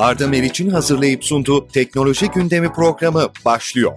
Arda Meriç'in hazırlayıp sunduğu Teknoloji Gündemi programı başlıyor.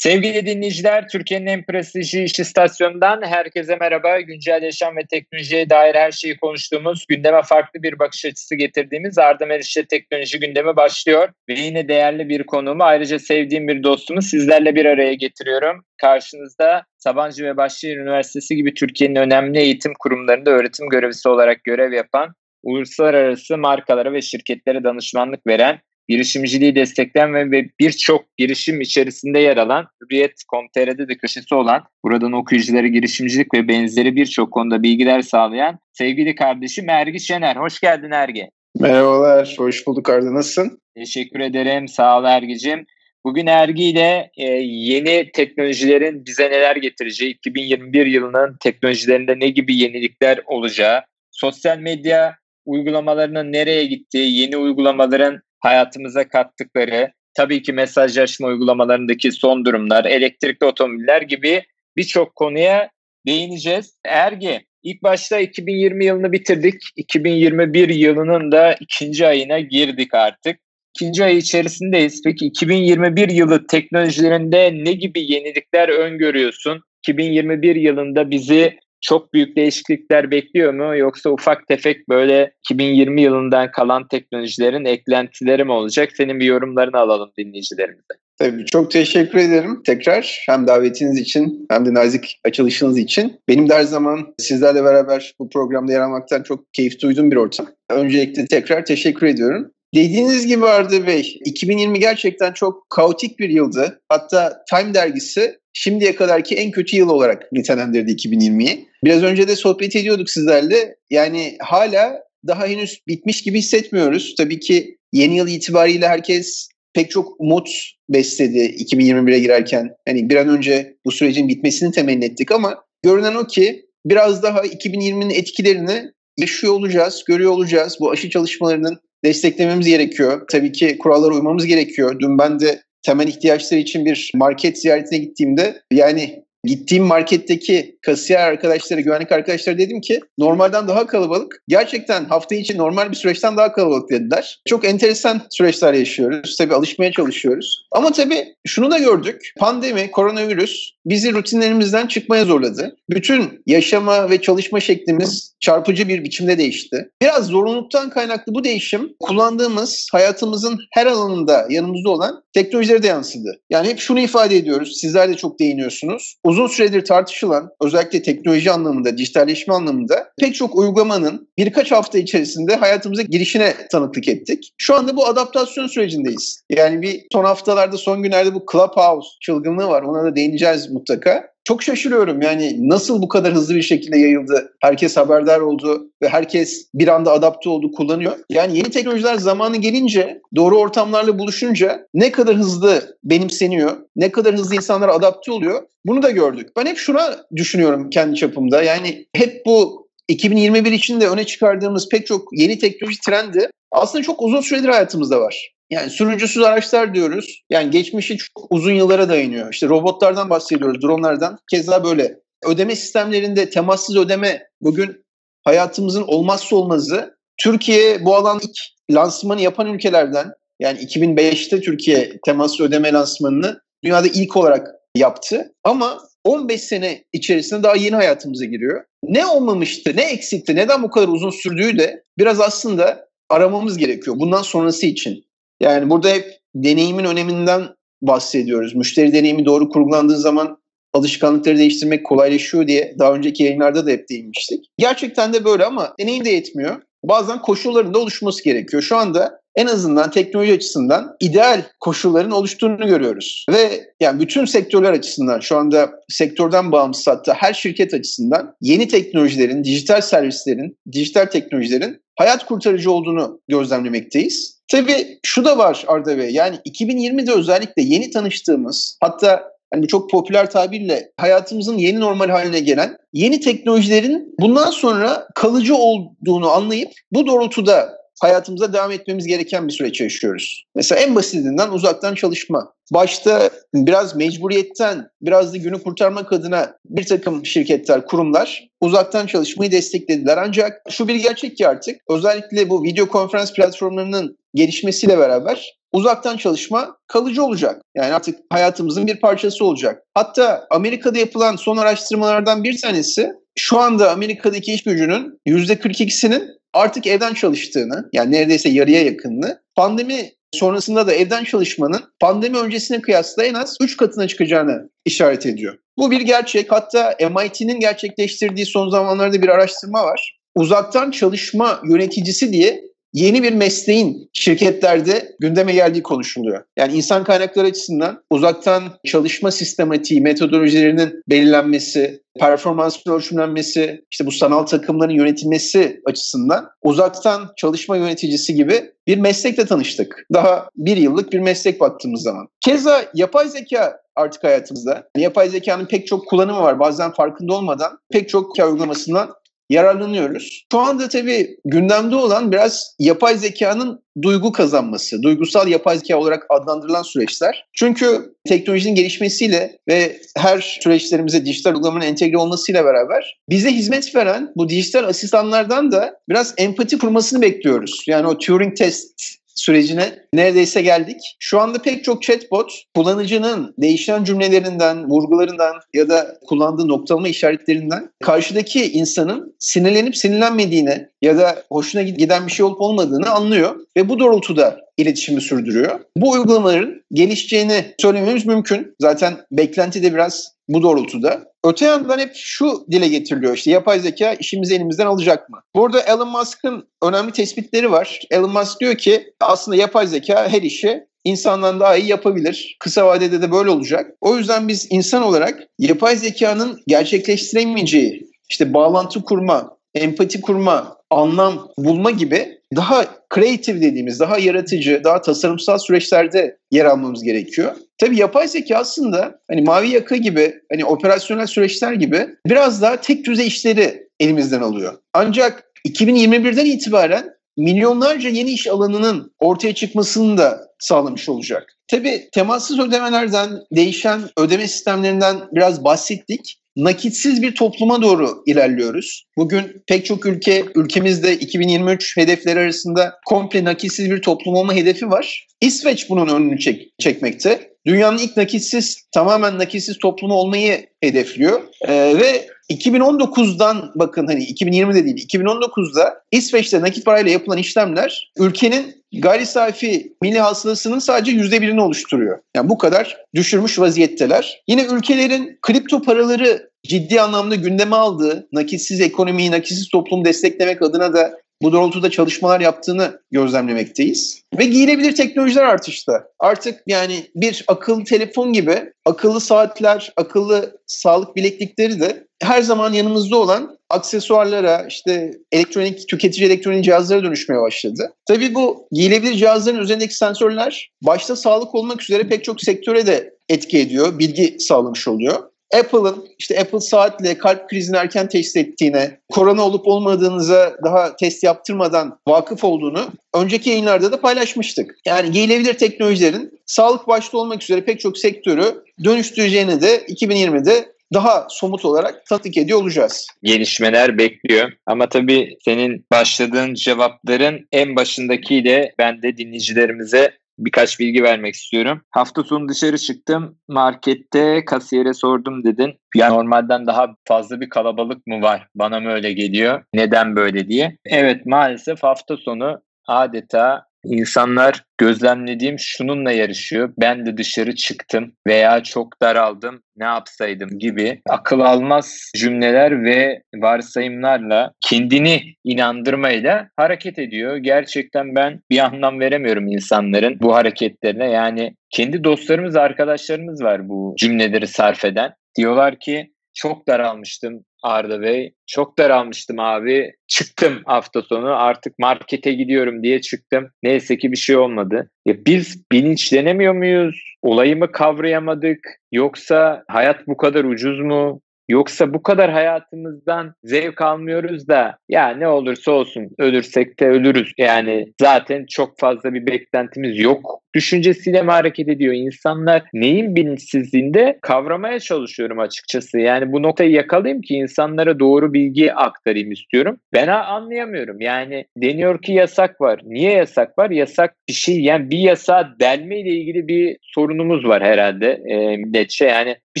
Sevgili dinleyiciler, Türkiye'nin en prestijli iş istasyonundan herkese merhaba. Güncel yaşam ve teknolojiye dair her şeyi konuştuğumuz, gündeme farklı bir bakış açısı getirdiğimiz Arda Meriç'te teknoloji gündemi başlıyor. Ve yine değerli bir konuğumu, ayrıca sevdiğim bir dostumu sizlerle bir araya getiriyorum. Karşınızda Sabancı ve Bahçeşehir Üniversitesi gibi Türkiye'nin önemli eğitim kurumlarında öğretim görevlisi olarak görev yapan, uluslararası markalara ve şirketlere danışmanlık veren girişimciliği destekleyen ve birçok girişim içerisinde yer alan Hürriyet.com.tr'de de köşesi olan buradan okuyuculara girişimcilik ve benzeri birçok konuda bilgiler sağlayan sevgili kardeşim Ergi Şener. Hoş geldin Ergi. Merhabalar, hoş bulduk Arda. Nasılsın? Teşekkür ederim, sağ ol Ergi'cim. Bugün Ergi ile e, yeni teknolojilerin bize neler getireceği, 2021 yılının teknolojilerinde ne gibi yenilikler olacağı, sosyal medya uygulamalarının nereye gittiği, yeni uygulamaların hayatımıza kattıkları, tabii ki mesajlaşma uygulamalarındaki son durumlar, elektrikli otomobiller gibi birçok konuya değineceğiz. Ergi, ilk başta 2020 yılını bitirdik. 2021 yılının da ikinci ayına girdik artık. İkinci ay içerisindeyiz. Peki 2021 yılı teknolojilerinde ne gibi yenilikler öngörüyorsun? 2021 yılında bizi çok büyük değişiklikler bekliyor mu yoksa ufak tefek böyle 2020 yılından kalan teknolojilerin eklentileri mi olacak? Senin bir yorumlarını alalım dinleyicilerimize. Tabii çok teşekkür ederim tekrar hem davetiniz için hem de nazik açılışınız için. Benim de her zaman sizlerle beraber bu programda yer almaktan çok keyif duyduğum bir ortam. Öncelikle tekrar teşekkür ediyorum. Dediğiniz gibi Arda Bey, 2020 gerçekten çok kaotik bir yıldı. Hatta Time dergisi şimdiye kadarki en kötü yıl olarak nitelendirdi 2020'yi. Biraz önce de sohbet ediyorduk sizlerle. Yani hala daha henüz bitmiş gibi hissetmiyoruz. Tabii ki yeni yıl itibariyle herkes pek çok umut besledi 2021'e girerken. Hani bir an önce bu sürecin bitmesini temenni ettik ama görünen o ki biraz daha 2020'nin etkilerini yaşıyor olacağız, görüyor olacağız. Bu aşı çalışmalarının desteklememiz gerekiyor. Tabii ki kurallara uymamız gerekiyor. Dün ben de temel ihtiyaçları için bir market ziyaretine gittiğimde yani Gittiğim marketteki kasiyer arkadaşları, güvenlik arkadaşları dedim ki normalden daha kalabalık. Gerçekten hafta içi normal bir süreçten daha kalabalık dediler. Çok enteresan süreçler yaşıyoruz. Tabii alışmaya çalışıyoruz. Ama tabii şunu da gördük. Pandemi, koronavirüs bizi rutinlerimizden çıkmaya zorladı. Bütün yaşama ve çalışma şeklimiz çarpıcı bir biçimde değişti. Biraz zorunluluktan kaynaklı bu değişim kullandığımız hayatımızın her alanında yanımızda olan teknolojilere de yansıdı. Yani hep şunu ifade ediyoruz. Sizler de çok değiniyorsunuz uzun süredir tartışılan özellikle teknoloji anlamında, dijitalleşme anlamında pek çok uygulamanın birkaç hafta içerisinde hayatımıza girişine tanıklık ettik. Şu anda bu adaptasyon sürecindeyiz. Yani bir son haftalarda, son günlerde bu Clubhouse çılgınlığı var. Ona da değineceğiz mutlaka. Çok şaşırıyorum yani nasıl bu kadar hızlı bir şekilde yayıldı. Herkes haberdar oldu ve herkes bir anda adapte oldu, kullanıyor. Yani yeni teknolojiler zamanı gelince, doğru ortamlarla buluşunca ne kadar hızlı benimseniyor, ne kadar hızlı insanlar adapte oluyor bunu da gördük. Ben hep şuna düşünüyorum kendi çapımda. Yani hep bu 2021 için de öne çıkardığımız pek çok yeni teknoloji trendi aslında çok uzun süredir hayatımızda var. Yani sürücüsüz araçlar diyoruz. Yani geçmişi çok uzun yıllara dayanıyor. İşte robotlardan bahsediyoruz, dronlardan. Keza böyle. Ödeme sistemlerinde temassız ödeme bugün hayatımızın olmazsa olmazı. Türkiye bu alan ilk lansmanı yapan ülkelerden. Yani 2005'te Türkiye temassız ödeme lansmanını dünyada ilk olarak yaptı. Ama 15 sene içerisinde daha yeni hayatımıza giriyor. Ne olmamıştı, ne eksikti, neden bu kadar uzun sürdüğü de biraz aslında aramamız gerekiyor bundan sonrası için. Yani burada hep deneyimin öneminden bahsediyoruz. Müşteri deneyimi doğru kurgulandığı zaman alışkanlıkları değiştirmek kolaylaşıyor diye daha önceki yayınlarda da hep değinmiştik. Gerçekten de böyle ama deneyim de yetmiyor. Bazen koşulların da oluşması gerekiyor. Şu anda en azından teknoloji açısından ideal koşulların oluştuğunu görüyoruz. Ve yani bütün sektörler açısından şu anda sektörden bağımsız hatta her şirket açısından yeni teknolojilerin, dijital servislerin, dijital teknolojilerin hayat kurtarıcı olduğunu gözlemlemekteyiz. Tabii şu da var Arda Bey yani 2020'de özellikle yeni tanıştığımız hatta hani çok popüler tabirle hayatımızın yeni normal haline gelen yeni teknolojilerin bundan sonra kalıcı olduğunu anlayıp bu doğrultuda hayatımıza devam etmemiz gereken bir süreç yaşıyoruz. Mesela en basitinden uzaktan çalışma. Başta biraz mecburiyetten, biraz da günü kurtarmak adına bir takım şirketler, kurumlar uzaktan çalışmayı desteklediler. Ancak şu bir gerçek ki artık özellikle bu video konferans platformlarının gelişmesiyle beraber uzaktan çalışma kalıcı olacak. Yani artık hayatımızın bir parçası olacak. Hatta Amerika'da yapılan son araştırmalardan bir tanesi şu anda Amerika'daki iş gücünün %42'sinin artık evden çalıştığını yani neredeyse yarıya yakınını pandemi sonrasında da evden çalışmanın pandemi öncesine kıyasla en az 3 katına çıkacağını işaret ediyor. Bu bir gerçek. Hatta MIT'nin gerçekleştirdiği son zamanlarda bir araştırma var. Uzaktan çalışma yöneticisi diye yeni bir mesleğin şirketlerde gündeme geldiği konuşuluyor. Yani insan kaynakları açısından uzaktan çalışma sistematiği, metodolojilerinin belirlenmesi, performans ölçümlenmesi, işte bu sanal takımların yönetilmesi açısından uzaktan çalışma yöneticisi gibi bir meslekle tanıştık. Daha bir yıllık bir meslek baktığımız zaman. Keza yapay zeka artık hayatımızda. Yapay zekanın pek çok kullanımı var. Bazen farkında olmadan pek çok uygulamasından yararlanıyoruz. Şu anda tabii gündemde olan biraz yapay zekanın duygu kazanması, duygusal yapay zeka olarak adlandırılan süreçler. Çünkü teknolojinin gelişmesiyle ve her süreçlerimize dijital uygulamanın entegre olmasıyla beraber bize hizmet veren bu dijital asistanlardan da biraz empati kurmasını bekliyoruz. Yani o Turing test sürecine neredeyse geldik. Şu anda pek çok chatbot kullanıcının değişen cümlelerinden, vurgularından ya da kullandığı noktalama işaretlerinden karşıdaki insanın sinirlenip sinirlenmediğini ya da hoşuna giden bir şey olup olmadığını anlıyor ve bu doğrultuda iletişimi sürdürüyor. Bu uygulamaların gelişeceğini söylememiz mümkün. Zaten beklenti de biraz bu doğrultuda. Öte yandan hep şu dile getiriliyor işte yapay zeka işimizi elimizden alacak mı? Burada Elon Musk'ın önemli tespitleri var. Elon Musk diyor ki aslında yapay zeka her işi insandan daha iyi yapabilir. Kısa vadede de böyle olacak. O yüzden biz insan olarak yapay zekanın gerçekleştiremeyeceği işte bağlantı kurma, empati kurma, anlam bulma gibi daha creative dediğimiz, daha yaratıcı, daha tasarımsal süreçlerde yer almamız gerekiyor. Tabii yapay zeka aslında hani mavi yaka gibi, hani operasyonel süreçler gibi biraz daha tek düzey işleri elimizden alıyor. Ancak 2021'den itibaren milyonlarca yeni iş alanının ortaya çıkmasını da sağlamış olacak. Tabii temassız ödemelerden, değişen ödeme sistemlerinden biraz bahsettik nakitsiz bir topluma doğru ilerliyoruz. Bugün pek çok ülke, ülkemizde 2023 hedefleri arasında komple nakitsiz bir toplum olma hedefi var. İsveç bunun önünü çek çekmekte. Dünyanın ilk nakitsiz, tamamen nakitsiz toplumu olmayı hedefliyor. Ee, ve 2019'dan bakın hani 2020'de değil 2019'da İsveç'te nakit parayla yapılan işlemler ülkenin gayri safi milli hasılasının sadece yüzde birini oluşturuyor. Yani bu kadar düşürmüş vaziyetteler. Yine ülkelerin kripto paraları ciddi anlamda gündeme aldığı, nakitsiz ekonomiyi, nakitsiz toplumu desteklemek adına da bu doğrultuda çalışmalar yaptığını gözlemlemekteyiz. Ve giyilebilir teknolojiler artışta. Artık yani bir akıllı telefon gibi akıllı saatler, akıllı sağlık bileklikleri de her zaman yanımızda olan aksesuarlara, işte elektronik, tüketici elektronik cihazlara dönüşmeye başladı. Tabii bu giyilebilir cihazların üzerindeki sensörler başta sağlık olmak üzere pek çok sektöre de etki ediyor, bilgi sağlamış oluyor. Apple'ın işte Apple saatle kalp krizini erken teşhis ettiğine, korona olup olmadığınıza daha test yaptırmadan vakıf olduğunu önceki yayınlarda da paylaşmıştık. Yani giyilebilir teknolojilerin sağlık başta olmak üzere pek çok sektörü dönüştüreceğini de 2020'de daha somut olarak tatbik ediyor olacağız. Gelişmeler bekliyor. Ama tabii senin başladığın cevapların en başındakiyle ben de dinleyicilerimize birkaç bilgi vermek istiyorum. Hafta sonu dışarı çıktım. Markette kasiyere sordum dedin. Ya normalden daha fazla bir kalabalık mı var? Bana mı öyle geliyor? Neden böyle diye. Evet maalesef hafta sonu adeta İnsanlar gözlemlediğim şununla yarışıyor. Ben de dışarı çıktım veya çok daraldım ne yapsaydım gibi akıl almaz cümleler ve varsayımlarla kendini inandırmayla hareket ediyor. Gerçekten ben bir anlam veremiyorum insanların bu hareketlerine. Yani kendi dostlarımız, arkadaşlarımız var bu cümleleri sarf eden. Diyorlar ki çok daralmıştım Arda Bey. Çok daralmıştım abi. Çıktım hafta sonu artık markete gidiyorum diye çıktım. Neyse ki bir şey olmadı. Ya biz bilinçlenemiyor muyuz? Olayı mı kavrayamadık? Yoksa hayat bu kadar ucuz mu? Yoksa bu kadar hayatımızdan zevk almıyoruz da ya ne olursa olsun ölürsek de ölürüz. Yani zaten çok fazla bir beklentimiz yok düşüncesiyle mi hareket ediyor insanlar? Neyin bilinçsizliğinde kavramaya çalışıyorum açıkçası. Yani bu noktayı yakalayayım ki insanlara doğru bilgi aktarayım istiyorum. Ben anlayamıyorum. Yani deniyor ki yasak var. Niye yasak var? Yasak bir şey yani bir yasa delme ile ilgili bir sorunumuz var herhalde e, milletçe. Yani bir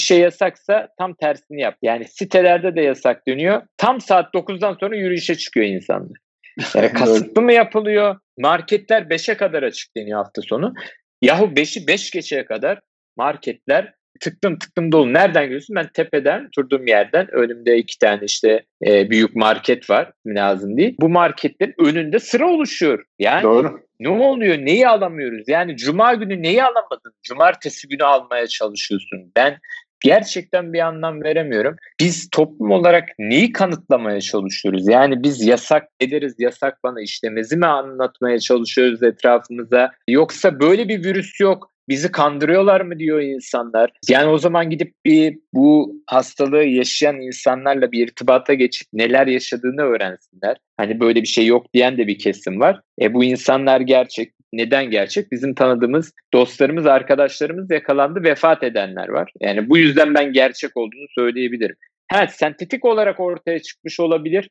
şey yasaksa tam tersini yap. Yani sitelerde de yasak dönüyor. Tam saat 9'dan sonra yürüyüşe çıkıyor insanlar. Yani kasıtlı mı yapılıyor? Marketler 5'e kadar açık deniyor hafta sonu. Yahu 5'i 5 geçeye kadar marketler tıktım tıktım dolu. Nereden görüyorsun? Ben tepeden durduğum yerden önümde iki tane işte e, büyük market var. Lazım değil. Bu marketlerin önünde sıra oluşuyor. Yani Doğru. ne oluyor? Neyi alamıyoruz? Yani cuma günü neyi alamadın? Cumartesi günü almaya çalışıyorsun. Ben gerçekten bir anlam veremiyorum. Biz toplum olarak neyi kanıtlamaya çalışıyoruz? Yani biz yasak ederiz, yasak bana işlemezi mi anlatmaya çalışıyoruz etrafımıza? Yoksa böyle bir virüs yok. Bizi kandırıyorlar mı diyor insanlar. Yani o zaman gidip bir bu hastalığı yaşayan insanlarla bir irtibata geçip neler yaşadığını öğrensinler. Hani böyle bir şey yok diyen de bir kesim var. E bu insanlar gerçek. Neden gerçek? Bizim tanıdığımız dostlarımız, arkadaşlarımız yakalandı, vefat edenler var. Yani bu yüzden ben gerçek olduğunu söyleyebilirim. Ha sentetik olarak ortaya çıkmış olabilir.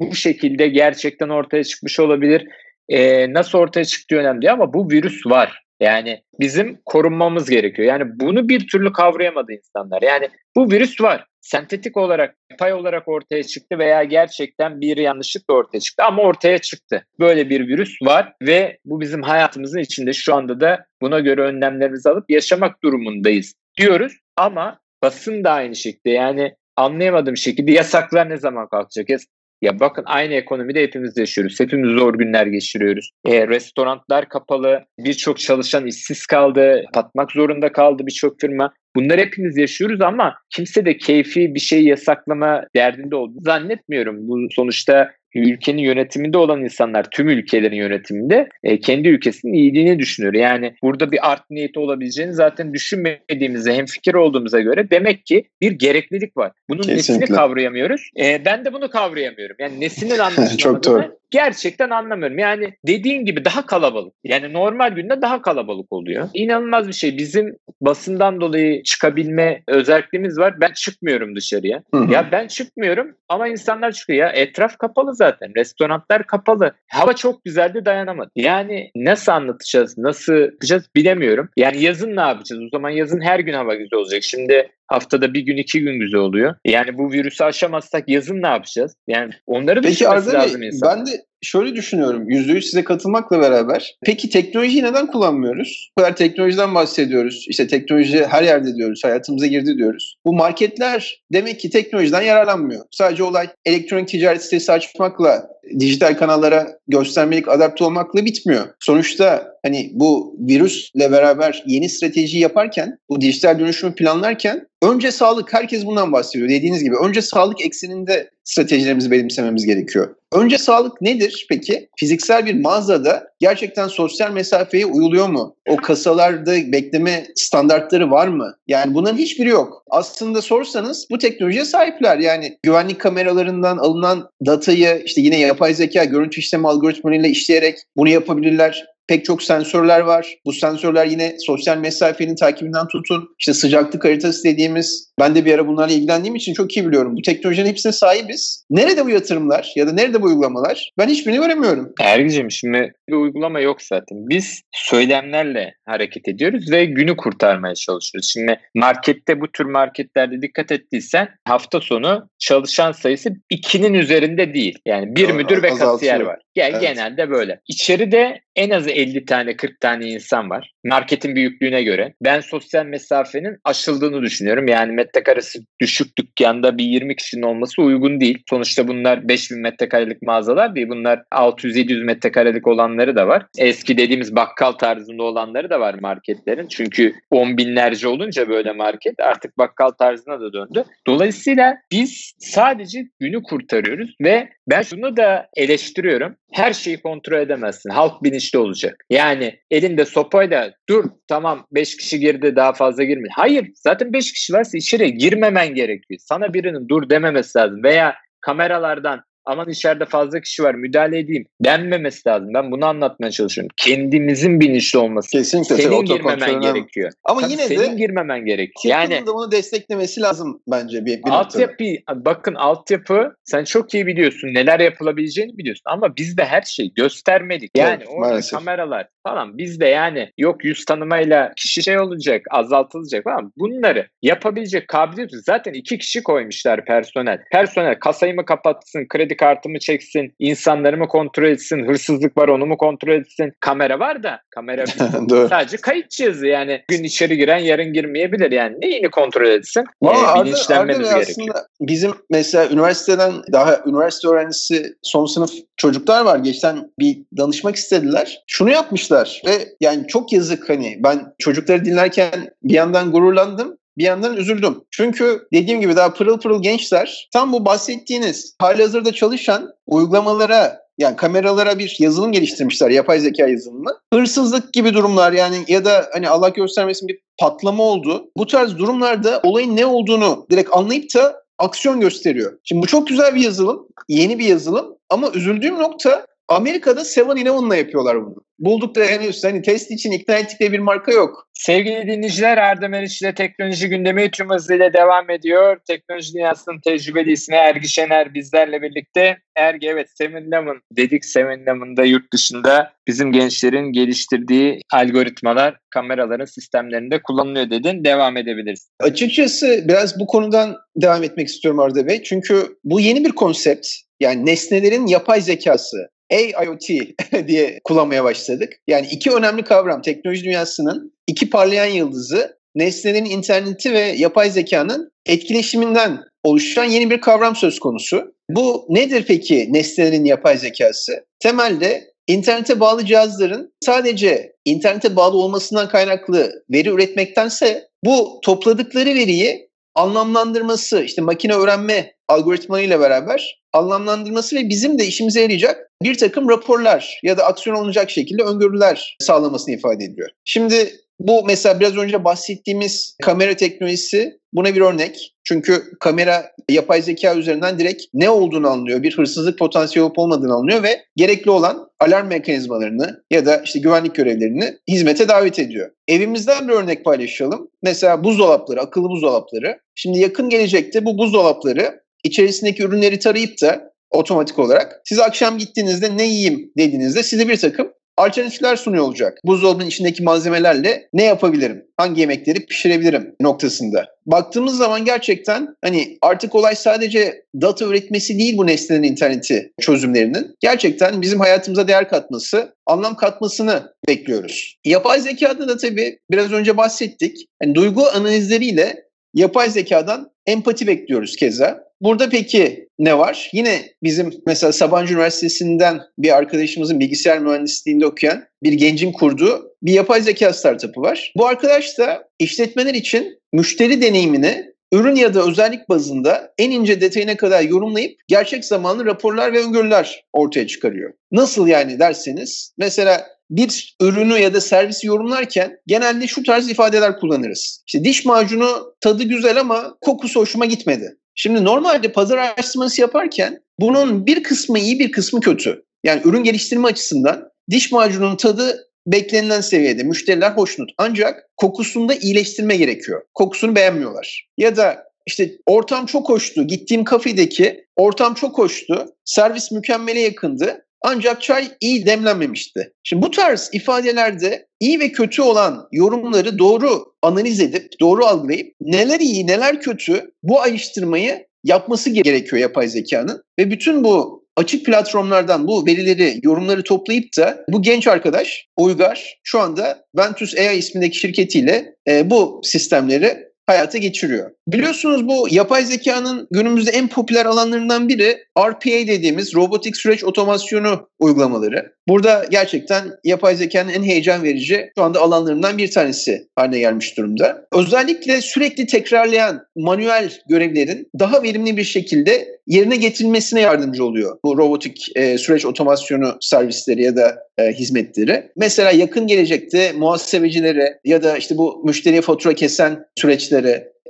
Bu şekilde gerçekten ortaya çıkmış olabilir. Ee, nasıl ortaya çıktı önemli ama bu virüs var. Yani bizim korunmamız gerekiyor. Yani bunu bir türlü kavrayamadı insanlar. Yani bu virüs var. Sentetik olarak, pay olarak ortaya çıktı veya gerçekten bir yanlışlıkla ortaya çıktı ama ortaya çıktı. Böyle bir virüs var ve bu bizim hayatımızın içinde şu anda da buna göre önlemlerimizi alıp yaşamak durumundayız diyoruz. Ama basın da aynı şekilde yani anlayamadığım şekilde yasaklar ne zaman kalkacak? Ya bakın aynı ekonomide hepimiz yaşıyoruz. Hepimiz zor günler geçiriyoruz. E, restoranlar kapalı, birçok çalışan işsiz kaldı, patmak zorunda kaldı birçok firma. Bunları hepimiz yaşıyoruz ama kimse de keyfi bir şey yasaklama derdinde olduğunu zannetmiyorum. Bu sonuçta ülkenin yönetiminde olan insanlar tüm ülkelerin yönetiminde e, kendi ülkesinin iyiliğini düşünüyor. Yani burada bir art niyeti olabileceğini zaten düşünmediğimize hem fikir olduğumuza göre demek ki bir gereklilik var. Bunun Kesinlikle. nesini kavrayamıyoruz. E, ben de bunu kavrayamıyorum. Yani nesinin anlaşılmadığını gerçekten anlamıyorum. Yani dediğin gibi daha kalabalık. Yani normal günde daha kalabalık oluyor. İnanılmaz bir şey. Bizim basından dolayı çıkabilme özelliğimiz var. Ben çıkmıyorum dışarıya. Hı hı. Ya ben çıkmıyorum ama insanlar çıkıyor. Ya etraf kapalı zaten. Restoranlar kapalı. Hava çok güzeldi dayanamadı. Yani nasıl anlatacağız, nasıl yapacağız bilemiyorum. Yani yazın ne yapacağız? O zaman yazın her gün hava güzel olacak. Şimdi haftada bir gün iki gün güzel oluyor. Yani bu virüsü aşamazsak yazın ne yapacağız? Yani onları Peki düşünmesi Arda lazım Bey, insan. Ben de şöyle düşünüyorum. Yüzde yüz size katılmakla beraber. Peki teknolojiyi neden kullanmıyoruz? Bu kadar teknolojiden bahsediyoruz. İşte teknoloji her yerde diyoruz. Hayatımıza girdi diyoruz. Bu marketler demek ki teknolojiden yararlanmıyor. Sadece olay elektronik ticaret sitesi açmakla dijital kanallara göstermelik adapte olmakla bitmiyor. Sonuçta hani bu virüsle beraber yeni strateji yaparken, bu dijital dönüşümü planlarken önce sağlık, herkes bundan bahsediyor. Dediğiniz gibi önce sağlık ekseninde stratejilerimizi benimsememiz gerekiyor. Önce sağlık nedir peki? Fiziksel bir mağazada gerçekten sosyal mesafeye uyuluyor mu? O kasalarda bekleme standartları var mı? Yani bunların hiçbiri yok. Aslında sorsanız bu teknolojiye sahipler. Yani güvenlik kameralarından alınan datayı işte yine yapay zeka görüntü işleme algoritmalarıyla işleyerek bunu yapabilirler pek çok sensörler var. Bu sensörler yine sosyal mesafenin takibinden tutun. İşte sıcaklık haritası dediğimiz ben de bir ara bunlarla ilgilendiğim için çok iyi biliyorum. Bu teknolojinin hepsine sahibiz. Nerede bu yatırımlar ya da nerede bu uygulamalar? Ben hiçbirini göremiyorum. Ergicim şimdi bir uygulama yok zaten. Biz söylemlerle hareket ediyoruz ve günü kurtarmaya çalışıyoruz. Şimdi markette bu tür marketlerde dikkat ettiysen hafta sonu çalışan sayısı ikinin üzerinde değil. Yani bir müdür ve kasiyer var. Gel evet. genelde böyle. İçeride en az 50 tane 40 tane insan var. Marketin büyüklüğüne göre. Ben sosyal mesafenin aşıldığını düşünüyorum. Yani metrekaresi düşük dükkanda bir 20 kişinin olması uygun değil. Sonuçta bunlar 5000 metrekarelik mağazalar değil. Bunlar 600-700 metrekarelik olanları da var. Eski dediğimiz bakkal tarzında olanları da var marketlerin. Çünkü 10 binlerce olunca böyle market artık bakkal tarzına da döndü. Dolayısıyla biz sadece günü kurtarıyoruz ve ben şunu da eleştiriyorum. Her şeyi kontrol edemezsin. Halk bilinçli olacak. Yani elinde sopayla dur tamam 5 kişi girdi daha fazla girme. Hayır zaten 5 kişi varsa içeri girmemen gerekiyor. Sana birinin dur dememesi lazım veya kameralardan aman içeride fazla kişi var müdahale edeyim denmemesi lazım. Ben bunu anlatmaya çalışıyorum. Kendimizin bilinçli olması. Kesinlikle. Senin girmemen gerekiyor. Ama Tabii yine senin de girmemen gerekiyor. Yani da bunu desteklemesi lazım bence bir, bir altyapı bakın altyapı sen çok iyi biliyorsun neler yapılabileceğini biliyorsun ama biz de her şeyi göstermedik. Yani evet, orada maalesef. kameralar falan biz de yani yok yüz tanımayla kişi şey olacak azaltılacak falan bunları yapabilecek kabiliyet zaten iki kişi koymuşlar personel. Personel kasayı mı kapatsın kredi kartımı çeksin, insanları mı kontrol etsin, hırsızlık var onu mu kontrol etsin. Kamera var da kamera sadece kayıt cihazı yani gün içeri giren yarın girmeyebilir yani neyini kontrol etsin? Valla ee, bilinçlenmemiz Arda gerekiyor. Aslında bizim mesela üniversiteden daha üniversite öğrencisi son sınıf çocuklar var. Geçten bir danışmak istediler. Şunu yapmışlar ve yani çok yazık hani ben çocukları dinlerken bir yandan gururlandım bir yandan üzüldüm. Çünkü dediğim gibi daha pırıl pırıl gençler tam bu bahsettiğiniz halihazırda çalışan uygulamalara yani kameralara bir yazılım geliştirmişler yapay zeka yazılımı. Hırsızlık gibi durumlar yani ya da hani Allah göstermesin bir patlama oldu. Bu tarz durumlarda olayın ne olduğunu direkt anlayıp da aksiyon gösteriyor. Şimdi bu çok güzel bir yazılım, yeni bir yazılım ama üzüldüğüm nokta Amerika'da 7-Eleven'la yapıyorlar bunu. Bulduk da henüz hani test için ikna ettikleri bir marka yok. Sevgili dinleyiciler Erdem Eriç ile teknoloji gündemi tüm hızıyla devam ediyor. Teknoloji dünyasının tecrübeli ismi Ergi Şener bizlerle birlikte. Ergi evet 7-Eleven dedik 7-Eleven'da yurt dışında bizim gençlerin geliştirdiği algoritmalar kameraların sistemlerinde kullanılıyor dedin. Devam edebiliriz. Açıkçası biraz bu konudan devam etmek istiyorum Arda Bey. Çünkü bu yeni bir konsept. Yani nesnelerin yapay zekası. AIoT diye kullanmaya başladık. Yani iki önemli kavram teknoloji dünyasının iki parlayan yıldızı nesnelerin interneti ve yapay zekanın etkileşiminden oluşan yeni bir kavram söz konusu. Bu nedir peki nesnelerin yapay zekası? Temelde internete bağlı cihazların sadece internete bağlı olmasından kaynaklı veri üretmektense bu topladıkları veriyi anlamlandırması, işte makine öğrenme algoritmalarıyla beraber anlamlandırması ve bizim de işimize yarayacak bir takım raporlar ya da aksiyon alınacak şekilde öngörüler sağlamasını ifade ediyor. Şimdi bu mesela biraz önce bahsettiğimiz kamera teknolojisi buna bir örnek. Çünkü kamera yapay zeka üzerinden direkt ne olduğunu anlıyor, bir hırsızlık potansiyeli olup olmadığını anlıyor ve gerekli olan alarm mekanizmalarını ya da işte güvenlik görevlerini hizmete davet ediyor. Evimizden bir örnek paylaşalım. Mesela buzdolapları, akıllı buzdolapları. Şimdi yakın gelecekte bu buzdolapları içerisindeki ürünleri tarayıp da otomatik olarak. Siz akşam gittiğinizde ne yiyeyim dediğinizde size bir takım alternatifler sunuyor olacak. Buzdolabının içindeki malzemelerle ne yapabilirim? Hangi yemekleri pişirebilirim noktasında. Baktığımız zaman gerçekten hani artık olay sadece data üretmesi değil bu nesnenin interneti çözümlerinin. Gerçekten bizim hayatımıza değer katması, anlam katmasını bekliyoruz. Yapay zekada da tabii biraz önce bahsettik. Yani duygu analizleriyle yapay zekadan empati bekliyoruz keza. Burada peki ne var? Yine bizim mesela Sabancı Üniversitesi'nden bir arkadaşımızın bilgisayar mühendisliğinde okuyan bir gencin kurduğu bir yapay zeka startup'ı var. Bu arkadaş da işletmeler için müşteri deneyimini ürün ya da özellik bazında en ince detayına kadar yorumlayıp gerçek zamanlı raporlar ve öngörüler ortaya çıkarıyor. Nasıl yani derseniz mesela bir ürünü ya da servisi yorumlarken genelde şu tarz ifadeler kullanırız. İşte diş macunu tadı güzel ama kokusu hoşuma gitmedi. Şimdi normalde pazar araştırması yaparken bunun bir kısmı iyi bir kısmı kötü. Yani ürün geliştirme açısından diş macunun tadı beklenilen seviyede. Müşteriler hoşnut. Ancak kokusunda iyileştirme gerekiyor. Kokusunu beğenmiyorlar. Ya da işte ortam çok hoştu. Gittiğim kafedeki ortam çok hoştu. Servis mükemmele yakındı. Ancak çay iyi demlenmemişti. Şimdi bu tarz ifadelerde iyi ve kötü olan yorumları doğru analiz edip, doğru algılayıp neler iyi, neler kötü bu ayrıştırmayı yapması gerekiyor yapay zekanın. Ve bütün bu açık platformlardan bu verileri, yorumları toplayıp da bu genç arkadaş Uygar şu anda Ventus AI ismindeki şirketiyle e, bu sistemleri hayata geçiriyor. Biliyorsunuz bu yapay zekanın günümüzde en popüler alanlarından biri RPA dediğimiz robotik süreç otomasyonu uygulamaları. Burada gerçekten yapay zekanın en heyecan verici şu anda alanlarından bir tanesi haline gelmiş durumda. Özellikle sürekli tekrarlayan manuel görevlerin daha verimli bir şekilde yerine getirilmesine yardımcı oluyor bu robotik e, süreç otomasyonu servisleri ya da e, hizmetleri. Mesela yakın gelecekte muhasebecilere ya da işte bu müşteriye fatura kesen süreçlere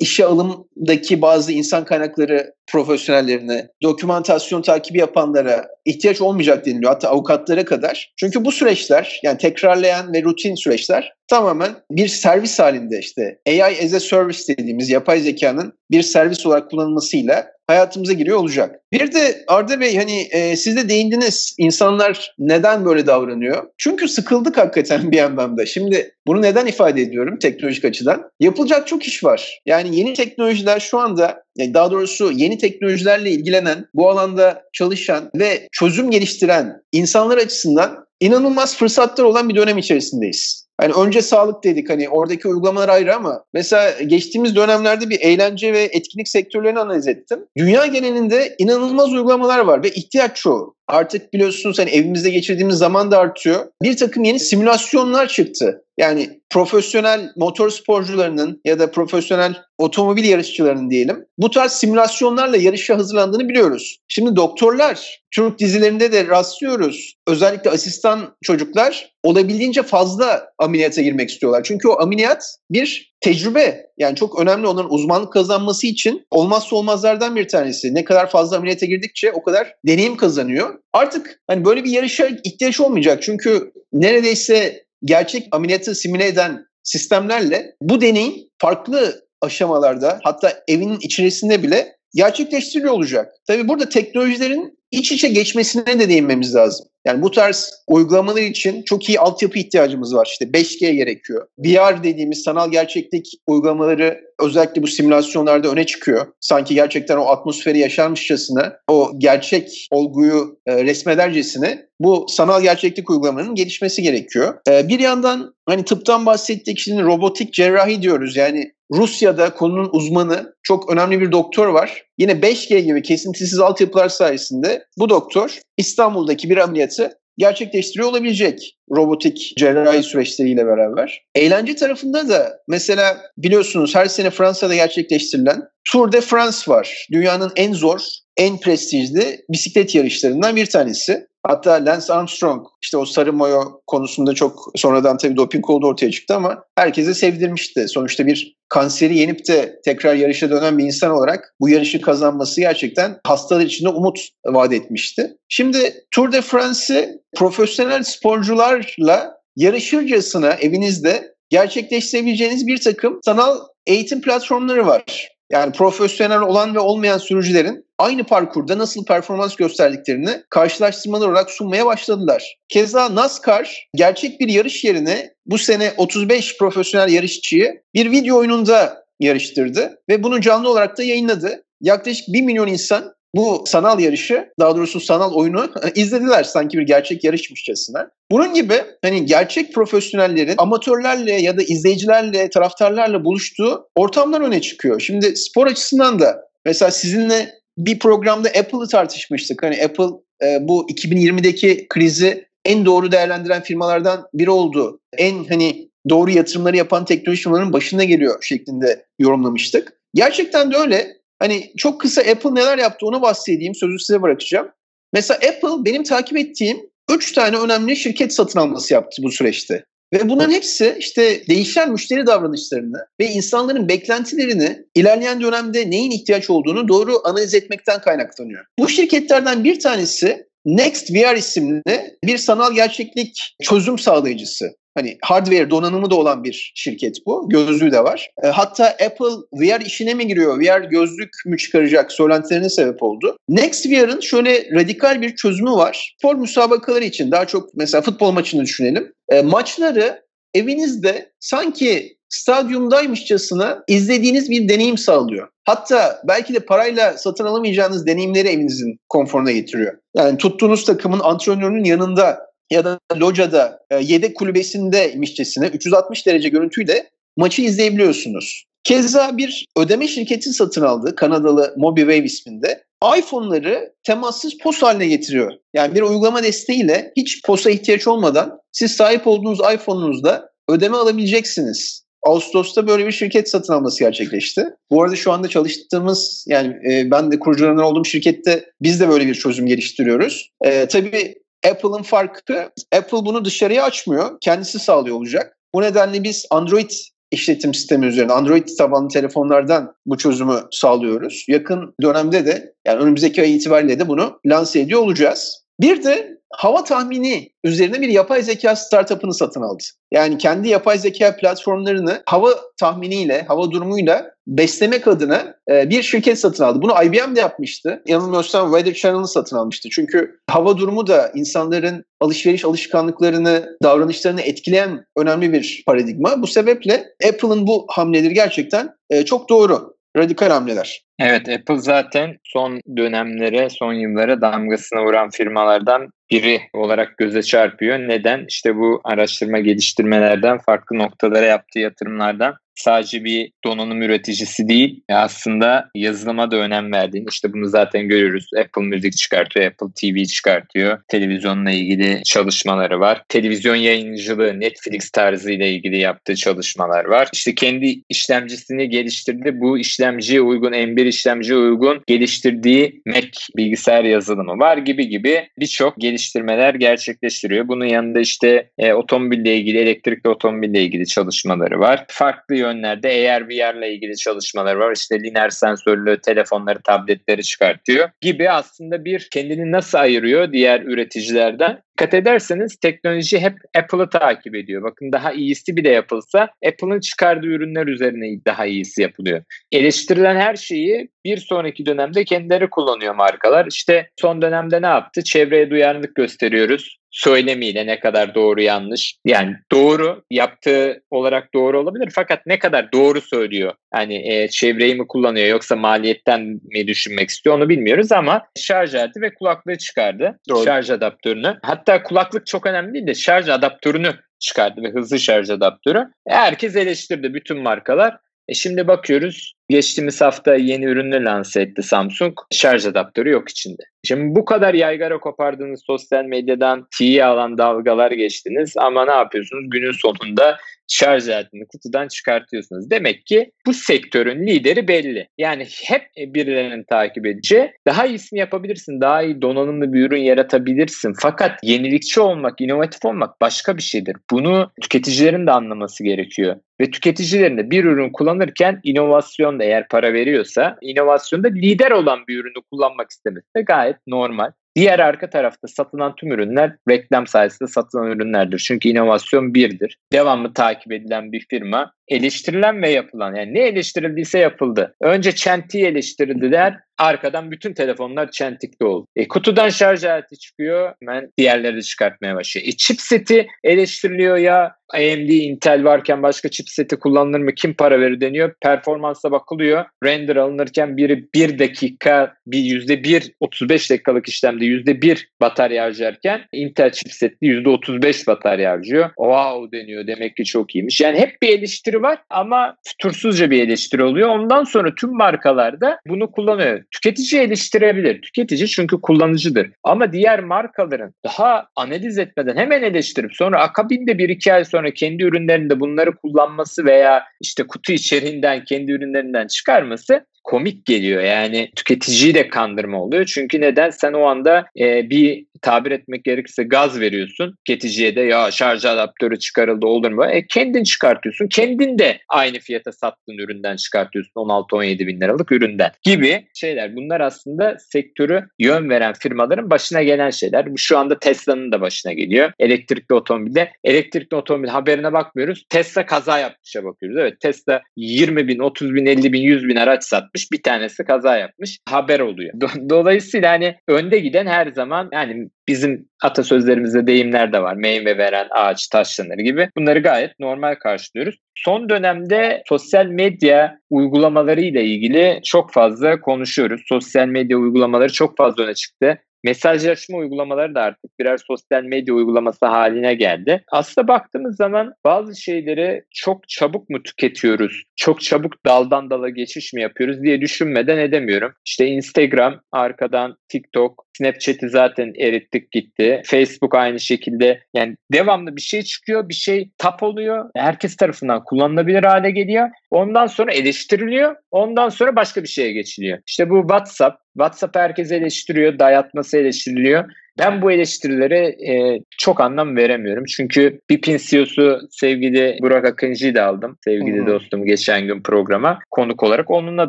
işe alımdaki bazı insan kaynakları profesyonellerine, dokümantasyon takibi yapanlara ihtiyaç olmayacak deniliyor. Hatta avukatlara kadar. Çünkü bu süreçler yani tekrarlayan ve rutin süreçler tamamen bir servis halinde işte AI as a service dediğimiz yapay zekanın bir servis olarak kullanılmasıyla hayatımıza giriyor olacak. Bir de Arda Bey hani e, siz de değindiniz insanlar neden böyle davranıyor? Çünkü sıkıldık hakikaten bir anlamda. Şimdi bunu neden ifade ediyorum teknolojik açıdan? Yapılacak çok iş var. Yani yeni teknolojiler şu anda daha doğrusu yeni teknolojilerle ilgilenen, bu alanda çalışan ve çözüm geliştiren insanlar açısından inanılmaz fırsatlar olan bir dönem içerisindeyiz. Hani önce sağlık dedik hani oradaki uygulamalar ayrı ama mesela geçtiğimiz dönemlerde bir eğlence ve etkinlik sektörlerini analiz ettim. Dünya genelinde inanılmaz uygulamalar var ve ihtiyaç çoğu. Artık biliyorsunuz hani evimizde geçirdiğimiz zaman da artıyor. Bir takım yeni simülasyonlar çıktı. Yani profesyonel motor sporcularının ya da profesyonel otomobil yarışçılarının diyelim bu tarz simülasyonlarla yarışa hazırlandığını biliyoruz. Şimdi doktorlar Türk dizilerinde de rastlıyoruz. Özellikle asistan çocuklar olabildiğince fazla ameliyata girmek istiyorlar. Çünkü o ameliyat bir tecrübe. Yani çok önemli onların uzmanlık kazanması için olmazsa olmazlardan bir tanesi. Ne kadar fazla ameliyata girdikçe o kadar deneyim kazanıyor. Artık hani böyle bir yarışa ihtiyaç olmayacak. Çünkü neredeyse gerçek ameliyatı simüle eden sistemlerle bu deneyim farklı aşamalarda hatta evinin içerisinde bile gerçekleştiriliyor olacak. Tabii burada teknolojilerin iç içe geçmesine de değinmemiz lazım. Yani bu tarz uygulamalar için çok iyi altyapı ihtiyacımız var. İşte 5G gerekiyor. VR dediğimiz sanal gerçeklik uygulamaları özellikle bu simülasyonlarda öne çıkıyor. Sanki gerçekten o atmosferi yaşarmışçasına, o gerçek olguyu e, resmedercesine bu sanal gerçeklik uygulamalarının gelişmesi gerekiyor. E, bir yandan hani tıptan bahsettik şimdi robotik cerrahi diyoruz. Yani Rusya'da konunun uzmanı çok önemli bir doktor var. Yine 5G gibi kesintisiz altyapılar sayesinde bu doktor İstanbul'daki bir ameliyatı gerçekleştiriyor olabilecek robotik cerrahi süreçleriyle beraber. Eğlence tarafında da mesela biliyorsunuz her sene Fransa'da gerçekleştirilen Tour de France var. Dünyanın en zor, en prestijli bisiklet yarışlarından bir tanesi. Hatta Lance Armstrong işte o sarı mayo konusunda çok sonradan tabii doping oldu ortaya çıktı ama herkese sevdirmişti. Sonuçta bir kanseri yenip de tekrar yarışa dönen bir insan olarak bu yarışı kazanması gerçekten hastalar içinde umut vaat etmişti. Şimdi Tour de France'ı profesyonel sporcularla yarışırcasına evinizde gerçekleştirebileceğiniz bir takım sanal eğitim platformları var. Yani profesyonel olan ve olmayan sürücülerin aynı parkurda nasıl performans gösterdiklerini karşılaştırmalar olarak sunmaya başladılar. Keza NASCAR gerçek bir yarış yerine bu sene 35 profesyonel yarışçıyı bir video oyununda yarıştırdı ve bunu canlı olarak da yayınladı. Yaklaşık 1 milyon insan bu sanal yarışı, daha doğrusu sanal oyunu izlediler sanki bir gerçek yarışmışçasına. Bunun gibi hani gerçek profesyonellerin amatörlerle ya da izleyicilerle, taraftarlarla buluştuğu ortamlar öne çıkıyor. Şimdi spor açısından da mesela sizinle bir programda Apple'ı tartışmıştık. Hani Apple e, bu 2020'deki krizi en doğru değerlendiren firmalardan biri oldu. En hani doğru yatırımları yapan teknoloji firmalarının başında geliyor şeklinde yorumlamıştık. Gerçekten de öyle. Hani çok kısa Apple neler yaptı onu bahsedeyim. Sözü size bırakacağım. Mesela Apple benim takip ettiğim 3 tane önemli şirket satın alması yaptı bu süreçte. Ve bunların hepsi işte değişen müşteri davranışlarını ve insanların beklentilerini ilerleyen dönemde neyin ihtiyaç olduğunu doğru analiz etmekten kaynaklanıyor. Bu şirketlerden bir tanesi Next VR isimli bir sanal gerçeklik çözüm sağlayıcısı. Hani hardware donanımı da olan bir şirket bu. Gözlüğü de var. E, hatta Apple VR işine mi giriyor? VR gözlük mü çıkaracak söylentilerine sebep oldu. Next VR'ın şöyle radikal bir çözümü var. Spor müsabakaları için daha çok mesela futbol maçını düşünelim. E, maçları evinizde sanki stadyumdaymışçasına izlediğiniz bir deneyim sağlıyor. Hatta belki de parayla satın alamayacağınız deneyimleri evinizin konforuna getiriyor. Yani tuttuğunuz takımın antrenörünün yanında ya da locada e, yedek kulübesindeymişçesine 360 derece görüntüyle maçı izleyebiliyorsunuz. Keza bir ödeme şirketi satın aldı. Kanadalı MobiWave isminde. iPhone'ları temassız POS haline getiriyor. Yani bir uygulama desteğiyle hiç POS'a ihtiyaç olmadan siz sahip olduğunuz iPhone'unuzda ödeme alabileceksiniz. Ağustos'ta böyle bir şirket satın alması gerçekleşti. Bu arada şu anda çalıştığımız yani e, ben de kurucularından olduğum şirkette biz de böyle bir çözüm geliştiriyoruz. E, tabii Apple'ın farkı Apple bunu dışarıya açmıyor. Kendisi sağlıyor olacak. Bu nedenle biz Android işletim sistemi üzerine Android tabanlı telefonlardan bu çözümü sağlıyoruz. Yakın dönemde de yani önümüzdeki ay itibariyle de bunu lanse ediyor olacağız. Bir de hava tahmini üzerine bir yapay zeka startup'ını satın aldı. Yani kendi yapay zeka platformlarını hava tahminiyle, hava durumuyla beslemek adına e, bir şirket satın aldı. Bunu IBM de yapmıştı. Yanılmıyorsam Weather Channel'ı satın almıştı. Çünkü hava durumu da insanların alışveriş alışkanlıklarını, davranışlarını etkileyen önemli bir paradigma. Bu sebeple Apple'ın bu hamleleri gerçekten e, çok doğru radikal hamleler. Evet Apple zaten son dönemlere, son yıllara damgasını vuran firmalardan biri olarak göze çarpıyor. Neden? İşte bu araştırma geliştirmelerden, farklı noktalara yaptığı yatırımlardan sadece bir donanım üreticisi değil aslında yazılıma da önem verdiğini işte bunu zaten görüyoruz. Apple Music çıkartıyor, Apple TV çıkartıyor. Televizyonla ilgili çalışmaları var. Televizyon yayıncılığı Netflix tarzıyla ilgili yaptığı çalışmalar var. İşte kendi işlemcisini geliştirdi. Bu işlemciye uygun M1 işlemciye uygun geliştirdiği Mac bilgisayar yazılımı var gibi gibi birçok geliştirmeler gerçekleştiriyor. Bunun yanında işte e, otomobille ilgili, elektrikli otomobille ilgili çalışmaları var. Farklı yönlerde AR VR ile ilgili çalışmalar var. İşte lineer sensörlü telefonları, tabletleri çıkartıyor gibi aslında bir kendini nasıl ayırıyor diğer üreticilerden Dikkat ederseniz teknoloji hep Apple'ı takip ediyor. Bakın daha iyisi bile yapılsa Apple'ın çıkardığı ürünler üzerine daha iyisi yapılıyor. Eleştirilen her şeyi bir sonraki dönemde kendileri kullanıyor markalar. İşte son dönemde ne yaptı? Çevreye duyarlılık gösteriyoruz söylemiyle ne kadar doğru yanlış. Yani doğru yaptığı olarak doğru olabilir fakat ne kadar doğru söylüyor. Yani e, çevreyi mi kullanıyor yoksa maliyetten mi düşünmek istiyor onu bilmiyoruz ama şarj aleti ve kulaklığı çıkardı. Doğru. Şarj adaptörünü. Hatta kulaklık çok önemli değil de şarj adaptörünü çıkardı ve hızlı şarj adaptörü. E, herkes eleştirdi bütün markalar. E şimdi bakıyoruz geçtiğimiz hafta yeni ürünü lanse etti Samsung. Şarj adaptörü yok içinde. Şimdi bu kadar yaygara kopardığınız sosyal medyadan tiye alan dalgalar geçtiniz ama ne yapıyorsunuz? Günün sonunda şarj aletini kutudan çıkartıyorsunuz. Demek ki bu sektörün lideri belli. Yani hep birilerinin takip edeceği. Daha iyisini yapabilirsin. Daha iyi donanımlı bir ürün yaratabilirsin. Fakat yenilikçi olmak, inovatif olmak başka bir şeydir. Bunu tüketicilerin de anlaması gerekiyor. Ve tüketicilerin de bir ürün kullanırken inovasyon da eğer para veriyorsa inovasyonda lider olan bir ürünü kullanmak istemesi de gayet normal. Diğer arka tarafta satılan tüm ürünler reklam sayesinde satılan ürünlerdir. Çünkü inovasyon birdir. Devamlı takip edilen bir firma eleştirilen ve yapılan yani ne eleştirildiyse yapıldı. Önce Çenti'yi eleştirildiler. Arkadan bütün telefonlar Çentik'te oldu. E, kutudan şarj aleti çıkıyor. Hemen diğerleri de çıkartmaya başlıyor. E, chipseti eleştiriliyor ya AMD, Intel varken başka chipseti kullanılır mı? Kim para verir deniyor. Performansa bakılıyor. Render alınırken biri 1 dakika, bir %1, 35 dakikalık işlemde %1 batarya harcarken Intel chipsetli %35 batarya harcıyor. Wow deniyor. Demek ki çok iyiymiş. Yani hep bir eleştiri var ama fütursuzca bir eleştiri oluyor. Ondan sonra tüm markalarda bunu kullanıyor. Tüketici eleştirebilir. Tüketici çünkü kullanıcıdır. Ama diğer markaların daha analiz etmeden hemen eleştirip sonra akabinde bir iki ay sonra kendi ürünlerinde bunları kullanması veya işte kutu içeriğinden kendi ürünlerinden çıkarması komik geliyor. Yani tüketiciyi de kandırma oluyor. Çünkü neden? Sen o anda e, bir tabir etmek gerekirse gaz veriyorsun. Tüketiciye de ya şarj adaptörü çıkarıldı olur mu? E, kendin çıkartıyorsun. Kendin de aynı fiyata sattığın üründen çıkartıyorsun. 16-17 bin liralık üründen gibi şeyler. Bunlar aslında sektörü yön veren firmaların başına gelen şeyler. Bu şu anda Tesla'nın da başına geliyor. Elektrikli otomobilde. Elektrikli otomobil haberine bakmıyoruz. Tesla kaza yapmışa bakıyoruz. Evet Tesla 20 bin, 30 bin, 50 bin, 100 bin araç satmış. Bir tanesi kaza yapmış. Haber oluyor. Dolayısıyla hani önde giden her zaman yani bizim atasözlerimizde deyimler de var. Meyve veren ağaç taşlanır gibi. Bunları gayet normal karşılıyoruz. Son dönemde sosyal medya uygulamaları ile ilgili çok fazla konuşuyoruz. Sosyal medya uygulamaları çok fazla öne çıktı. Mesajlaşma uygulamaları da artık birer sosyal medya uygulaması haline geldi. Aslında baktığımız zaman bazı şeyleri çok çabuk mu tüketiyoruz? Çok çabuk daldan dala geçiş mi yapıyoruz diye düşünmeden edemiyorum. İşte Instagram, arkadan TikTok, Snapchat'i zaten erittik gitti. Facebook aynı şekilde yani devamlı bir şey çıkıyor, bir şey tap oluyor. Herkes tarafından kullanılabilir hale geliyor. Ondan sonra eleştiriliyor. Ondan sonra başka bir şeye geçiliyor. İşte bu WhatsApp. WhatsApp herkes eleştiriyor, dayatması eleştiriliyor. Ben bu eleştirilere e, çok anlam veremiyorum. Çünkü BİP'in CEO'su sevgili Burak Akıncı'yı da aldım. Sevgili hmm. dostum geçen gün programa konuk olarak onunla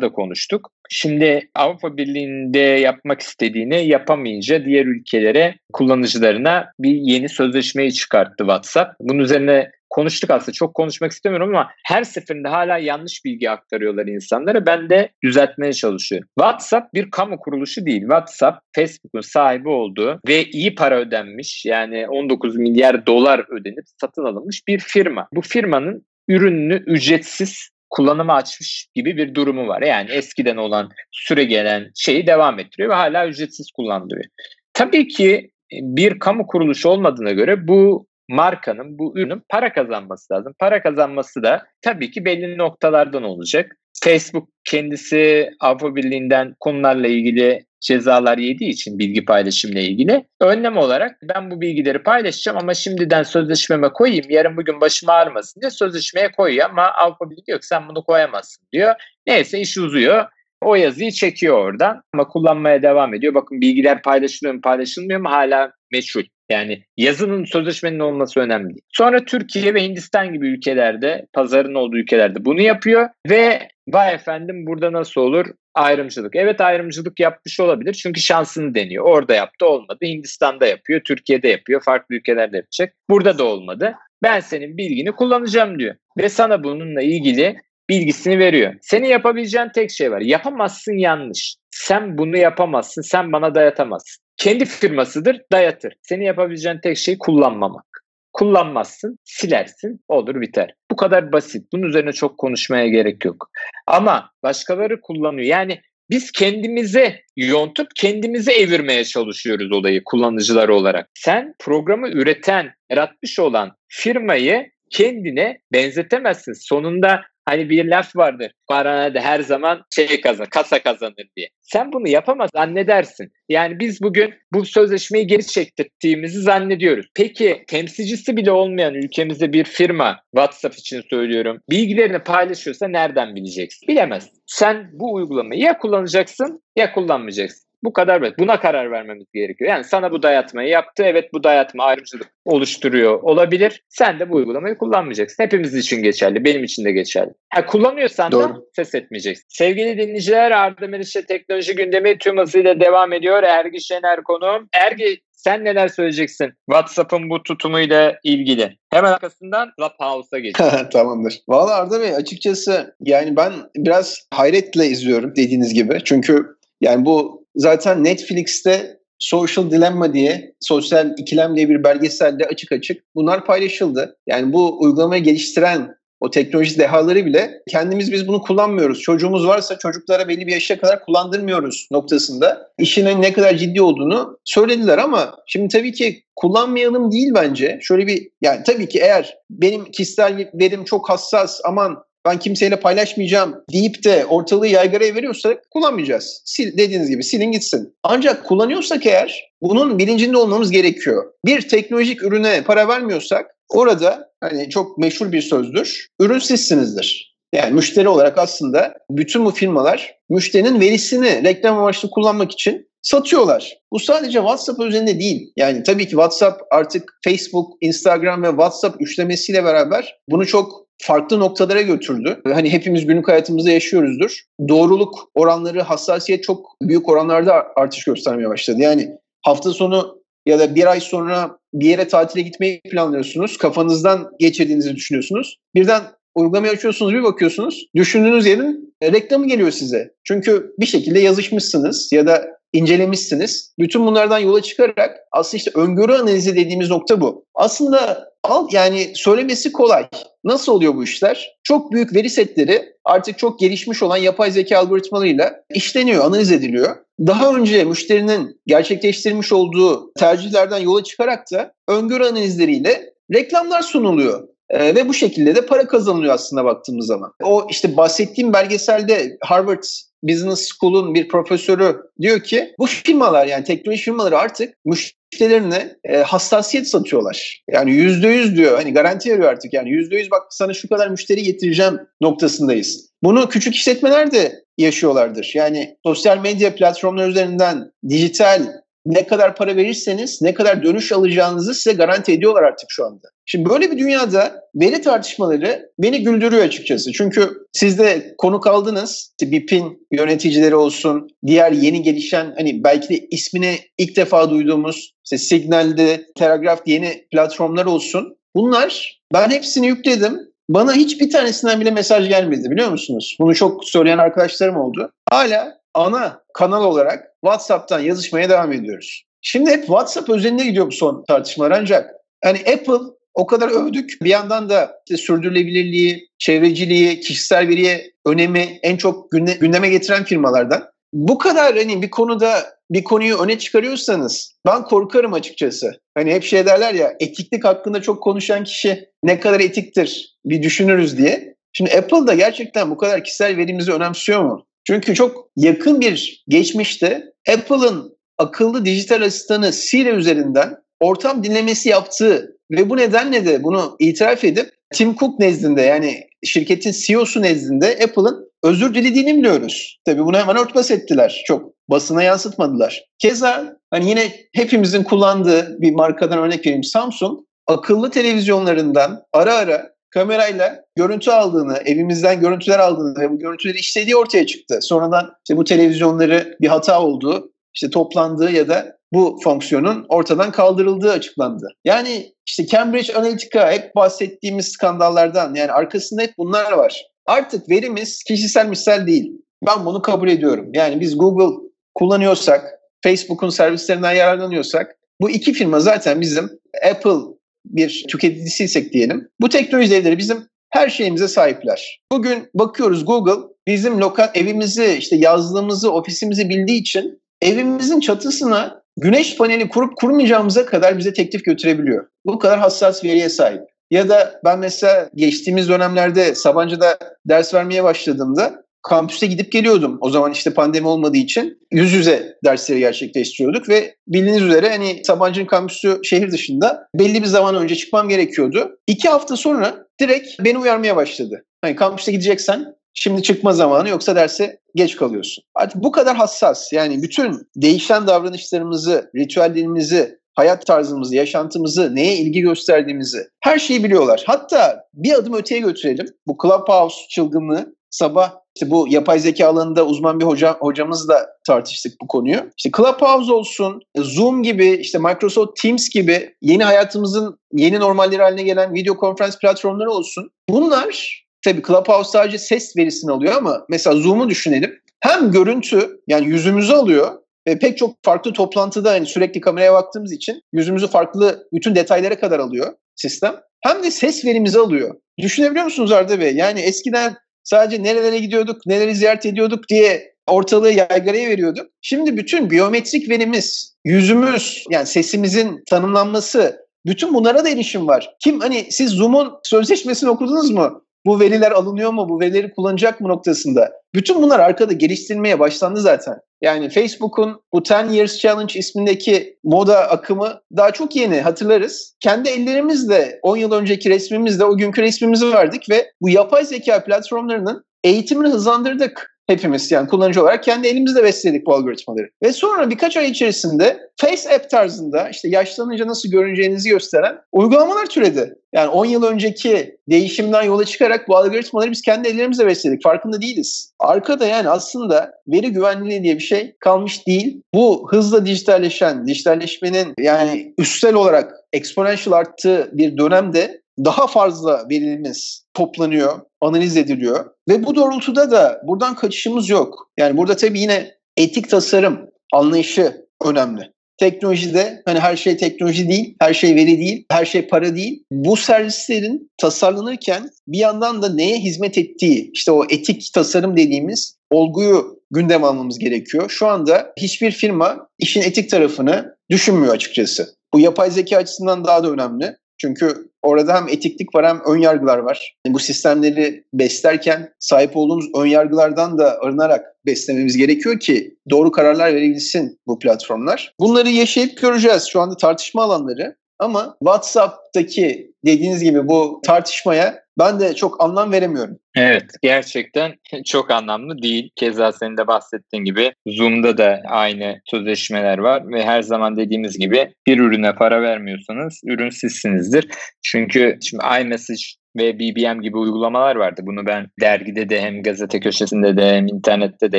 da konuştuk. Şimdi Avrupa Birliği'nde yapmak istediğini yapamayınca diğer ülkelere kullanıcılarına bir yeni sözleşmeyi çıkarttı WhatsApp. Bunun üzerine konuştuk aslında çok konuşmak istemiyorum ama her seferinde hala yanlış bilgi aktarıyorlar insanlara. Ben de düzeltmeye çalışıyorum. WhatsApp bir kamu kuruluşu değil. WhatsApp Facebook'un sahibi olduğu ve iyi para ödenmiş yani 19 milyar dolar ödenip satın alınmış bir firma. Bu firmanın ürününü ücretsiz kullanıma açmış gibi bir durumu var. Yani eskiden olan süre gelen şeyi devam ettiriyor ve hala ücretsiz kullandırıyor. Tabii ki bir kamu kuruluşu olmadığına göre bu markanın, bu ürünün para kazanması lazım. Para kazanması da tabii ki belli noktalardan olacak. Facebook kendisi Avrupa Birliği'nden konularla ilgili cezalar yediği için bilgi paylaşımla ilgili önlem olarak ben bu bilgileri paylaşacağım ama şimdiden sözleşmeme koyayım yarın bugün başım ağrımasın diye sözleşmeye koyuyor ama Avrupa Birliği yok sen bunu koyamazsın diyor. Neyse iş uzuyor. O yazıyı çekiyor oradan ama kullanmaya devam ediyor. Bakın bilgiler paylaşılıyor mu paylaşılmıyor mu hala meçhul. Yani yazının sözleşmenin olması önemli. Sonra Türkiye ve Hindistan gibi ülkelerde, pazarın olduğu ülkelerde bunu yapıyor ve vay efendim burada nasıl olur? Ayrımcılık. Evet ayrımcılık yapmış olabilir çünkü şansını deniyor. Orada yaptı olmadı. Hindistan'da yapıyor, Türkiye'de yapıyor, farklı ülkelerde yapacak. Burada da olmadı. Ben senin bilgini kullanacağım diyor. Ve sana bununla ilgili bilgisini veriyor. Senin yapabileceğin tek şey var. Yapamazsın yanlış. Sen bunu yapamazsın. Sen bana dayatamazsın. Kendi firmasıdır, dayatır. Senin yapabileceğin tek şey kullanmamak. Kullanmazsın, silersin, olur biter. Bu kadar basit. Bunun üzerine çok konuşmaya gerek yok. Ama başkaları kullanıyor. Yani biz kendimize yontup kendimize evirmeye çalışıyoruz olayı kullanıcılar olarak. Sen programı üreten, yaratmış olan firmayı kendine benzetemezsin. Sonunda Hani bir laf vardır. Kumarhanede her zaman şey kazan, kasa kazanır diye. Sen bunu yapamaz zannedersin. Yani biz bugün bu sözleşmeyi geri çektirdiğimizi zannediyoruz. Peki temsilcisi bile olmayan ülkemizde bir firma WhatsApp için söylüyorum. Bilgilerini paylaşıyorsa nereden bileceksin? Bilemez. Sen bu uygulamayı ya kullanacaksın ya kullanmayacaksın. Bu kadar basit. Buna karar vermemiz gerekiyor. Yani sana bu dayatmayı yaptı. Evet bu dayatma ayrımcılık oluşturuyor olabilir. Sen de bu uygulamayı kullanmayacaksın. Hepimiz için geçerli. Benim için de geçerli. Ha, kullanıyorsan Doğru. da ses etmeyeceksin. Sevgili dinleyiciler Arda Meriç'te teknoloji gündemi tüm hızıyla devam ediyor. Ergi Şener konuğum. Ergi sen neler söyleyeceksin WhatsApp'ın bu tutumuyla ilgili? Hemen arkasından Clubhouse'a geçelim. Tamamdır. Valla Arda Bey açıkçası yani ben biraz hayretle izliyorum dediğiniz gibi. Çünkü yani bu zaten Netflix'te Social Dilemma diye, sosyal ikilem diye bir belgeselde açık açık bunlar paylaşıldı. Yani bu uygulamayı geliştiren o teknoloji dehaları bile kendimiz biz bunu kullanmıyoruz. Çocuğumuz varsa çocuklara belli bir yaşa kadar kullandırmıyoruz noktasında. İşinin ne kadar ciddi olduğunu söylediler ama şimdi tabii ki kullanmayalım değil bence. Şöyle bir yani tabii ki eğer benim kişisel verim çok hassas aman ben kimseyle paylaşmayacağım deyip de ortalığı yaygaraya veriyorsak kullanmayacağız. Sil, dediğiniz gibi silin gitsin. Ancak kullanıyorsak eğer bunun bilincinde olmamız gerekiyor. Bir teknolojik ürüne para vermiyorsak orada hani çok meşhur bir sözdür. Ürün sizsinizdir. Yani müşteri olarak aslında bütün bu firmalar müşterinin verisini reklam amaçlı kullanmak için satıyorlar. Bu sadece WhatsApp üzerinde değil. Yani tabii ki WhatsApp artık Facebook, Instagram ve WhatsApp üçlemesiyle beraber bunu çok farklı noktalara götürdü. Hani hepimiz günlük hayatımızda yaşıyoruzdur. Doğruluk oranları, hassasiyet çok büyük oranlarda artış göstermeye başladı. Yani hafta sonu ya da bir ay sonra bir yere tatile gitmeyi planlıyorsunuz. Kafanızdan geçirdiğinizi düşünüyorsunuz. Birden uygulamayı açıyorsunuz bir bakıyorsunuz. Düşündüğünüz yerin reklamı geliyor size. Çünkü bir şekilde yazışmışsınız ya da incelemişsiniz. Bütün bunlardan yola çıkarak aslında işte öngörü analizi dediğimiz nokta bu. Aslında al yani söylemesi kolay. Nasıl oluyor bu işler? Çok büyük veri setleri artık çok gelişmiş olan yapay zeka algoritmalarıyla işleniyor, analiz ediliyor. Daha önce müşterinin gerçekleştirmiş olduğu tercihlerden yola çıkarak da öngörü analizleriyle reklamlar sunuluyor. Ee, ve bu şekilde de para kazanılıyor aslında baktığımız zaman. O işte bahsettiğim belgeselde Harvard Business School'un bir profesörü diyor ki bu firmalar yani teknoloji firmaları artık müşterilerine e, hassasiyet satıyorlar. Yani yüzde yüz diyor hani garanti veriyor artık yani yüzde yüz bak sana şu kadar müşteri getireceğim noktasındayız. Bunu küçük işletmeler de yaşıyorlardır. Yani sosyal medya platformları üzerinden dijital ne kadar para verirseniz ne kadar dönüş alacağınızı size garanti ediyorlar artık şu anda. Şimdi böyle bir dünyada veri tartışmaları beni güldürüyor açıkçası. Çünkü siz de konuk aldınız. İşte BİP'in yöneticileri olsun, diğer yeni gelişen hani belki de ismini ilk defa duyduğumuz işte Signal'de, Telegraph yeni platformlar olsun. Bunlar ben hepsini yükledim. Bana hiçbir tanesinden bile mesaj gelmedi biliyor musunuz? Bunu çok söyleyen arkadaşlarım oldu. Hala ana kanal olarak WhatsApp'tan yazışmaya devam ediyoruz. Şimdi hep WhatsApp özelinde gidiyor bu son tartışmalar ancak hani Apple o kadar övdük. Bir yandan da işte sürdürülebilirliği, çevreciliği, kişisel veriye önemi en çok gündeme getiren firmalardan. Bu kadar hani bir konuda bir konuyu öne çıkarıyorsanız ben korkarım açıkçası. Hani hep şey derler ya etiklik hakkında çok konuşan kişi ne kadar etiktir bir düşünürüz diye. Şimdi Apple da gerçekten bu kadar kişisel verimizi önemsiyor mu? Çünkü çok yakın bir geçmişte Apple'ın akıllı dijital asistanı Siri üzerinden ortam dinlemesi yaptığı ve bu nedenle de bunu itiraf edip Tim Cook nezdinde yani şirketin CEO'su nezdinde Apple'ın özür dilediğini biliyoruz. Tabii bunu hemen örtbas ettiler. Çok basına yansıtmadılar. Keza hani yine hepimizin kullandığı bir markadan örnek vereyim Samsung akıllı televizyonlarından ara ara kamerayla görüntü aldığını, evimizden görüntüler aldığını ve bu görüntüleri işlediği ortaya çıktı. Sonradan işte bu televizyonları bir hata olduğu, işte toplandığı ya da bu fonksiyonun ortadan kaldırıldığı açıklandı. Yani işte Cambridge Analytica hep bahsettiğimiz skandallardan yani arkasında hep bunlar var. Artık verimiz kişisel misal değil. Ben bunu kabul ediyorum. Yani biz Google kullanıyorsak, Facebook'un servislerinden yararlanıyorsak bu iki firma zaten bizim Apple bir tüketicisiysek diyelim. Bu teknoloji devleri bizim her şeyimize sahipler. Bugün bakıyoruz Google bizim lokal evimizi işte yazlığımızı ofisimizi bildiği için evimizin çatısına güneş paneli kurup kurmayacağımıza kadar bize teklif götürebiliyor. Bu kadar hassas veriye sahip. Ya da ben mesela geçtiğimiz dönemlerde Sabancı'da ders vermeye başladığımda kampüste gidip geliyordum. O zaman işte pandemi olmadığı için yüz yüze dersleri gerçekleştiriyorduk ve bildiğiniz üzere hani Sabancı'nın kampüsü şehir dışında belli bir zaman önce çıkmam gerekiyordu. İki hafta sonra direkt beni uyarmaya başladı. Hani kampüste gideceksen şimdi çıkma zamanı yoksa derse geç kalıyorsun. Artık bu kadar hassas yani bütün değişen davranışlarımızı, ritüellerimizi, hayat tarzımızı, yaşantımızı, neye ilgi gösterdiğimizi her şeyi biliyorlar. Hatta bir adım öteye götürelim. Bu Clubhouse çılgınlığı sabah işte bu yapay zeka alanında uzman bir hoca, hocamızla tartıştık bu konuyu. İşte Clubhouse olsun, Zoom gibi, işte Microsoft Teams gibi yeni hayatımızın yeni normalleri haline gelen video konferans platformları olsun. Bunlar tabii Clubhouse sadece ses verisini alıyor ama mesela Zoom'u düşünelim. Hem görüntü yani yüzümüzü alıyor ve pek çok farklı toplantıda hani sürekli kameraya baktığımız için yüzümüzü farklı bütün detaylara kadar alıyor sistem. Hem de ses verimizi alıyor. Düşünebiliyor musunuz Arda Bey? Yani eskiden Sadece nerelere gidiyorduk, neleri ziyaret ediyorduk diye ortalığı yaygaraya veriyorduk. Şimdi bütün biyometrik verimiz, yüzümüz, yani sesimizin tanımlanması, bütün bunlara da erişim var. Kim hani siz Zoom'un sözleşmesini okudunuz mu? Bu veriler alınıyor mu? Bu verileri kullanacak mı noktasında? Bütün bunlar arkada geliştirilmeye başlandı zaten. Yani Facebook'un bu 10 Years Challenge ismindeki moda akımı daha çok yeni hatırlarız. Kendi ellerimizle 10 yıl önceki resmimizle o günkü resmimizi verdik ve bu yapay zeka platformlarının eğitimini hızlandırdık hepimiz yani kullanıcı olarak kendi elimizle besledik bu algoritmaları. Ve sonra birkaç ay içerisinde Face App tarzında işte yaşlanınca nasıl görüneceğinizi gösteren uygulamalar türedi. Yani 10 yıl önceki değişimden yola çıkarak bu algoritmaları biz kendi ellerimizle besledik. Farkında değiliz. Arkada yani aslında veri güvenliği diye bir şey kalmış değil. Bu hızla dijitalleşen, dijitalleşmenin yani üstel olarak exponential arttığı bir dönemde daha fazla verimiz toplanıyor, analiz ediliyor ve bu doğrultuda da buradan kaçışımız yok. Yani burada tabii yine etik tasarım, anlayışı önemli. Teknolojide hani her şey teknoloji değil, her şey veri değil, her şey para değil. Bu servislerin tasarlanırken bir yandan da neye hizmet ettiği, işte o etik tasarım dediğimiz olguyu gündem almamız gerekiyor. Şu anda hiçbir firma işin etik tarafını düşünmüyor açıkçası. Bu yapay zeka açısından daha da önemli. Çünkü orada hem etiklik var hem ön yargılar var. Bu sistemleri beslerken sahip olduğumuz ön yargılardan da arınarak beslememiz gerekiyor ki doğru kararlar verebilsin bu platformlar. Bunları yaşayıp göreceğiz. Şu anda tartışma alanları ama WhatsApp'taki dediğiniz gibi bu tartışmaya ben de çok anlam veremiyorum. Evet gerçekten çok anlamlı değil. Keza senin de bahsettiğin gibi Zoom'da da aynı sözleşmeler var ve her zaman dediğimiz gibi bir ürüne para vermiyorsanız ürün sizsinizdir. Çünkü şimdi iMessage ve BBM gibi uygulamalar vardı. Bunu ben dergide de hem gazete köşesinde de hem internette de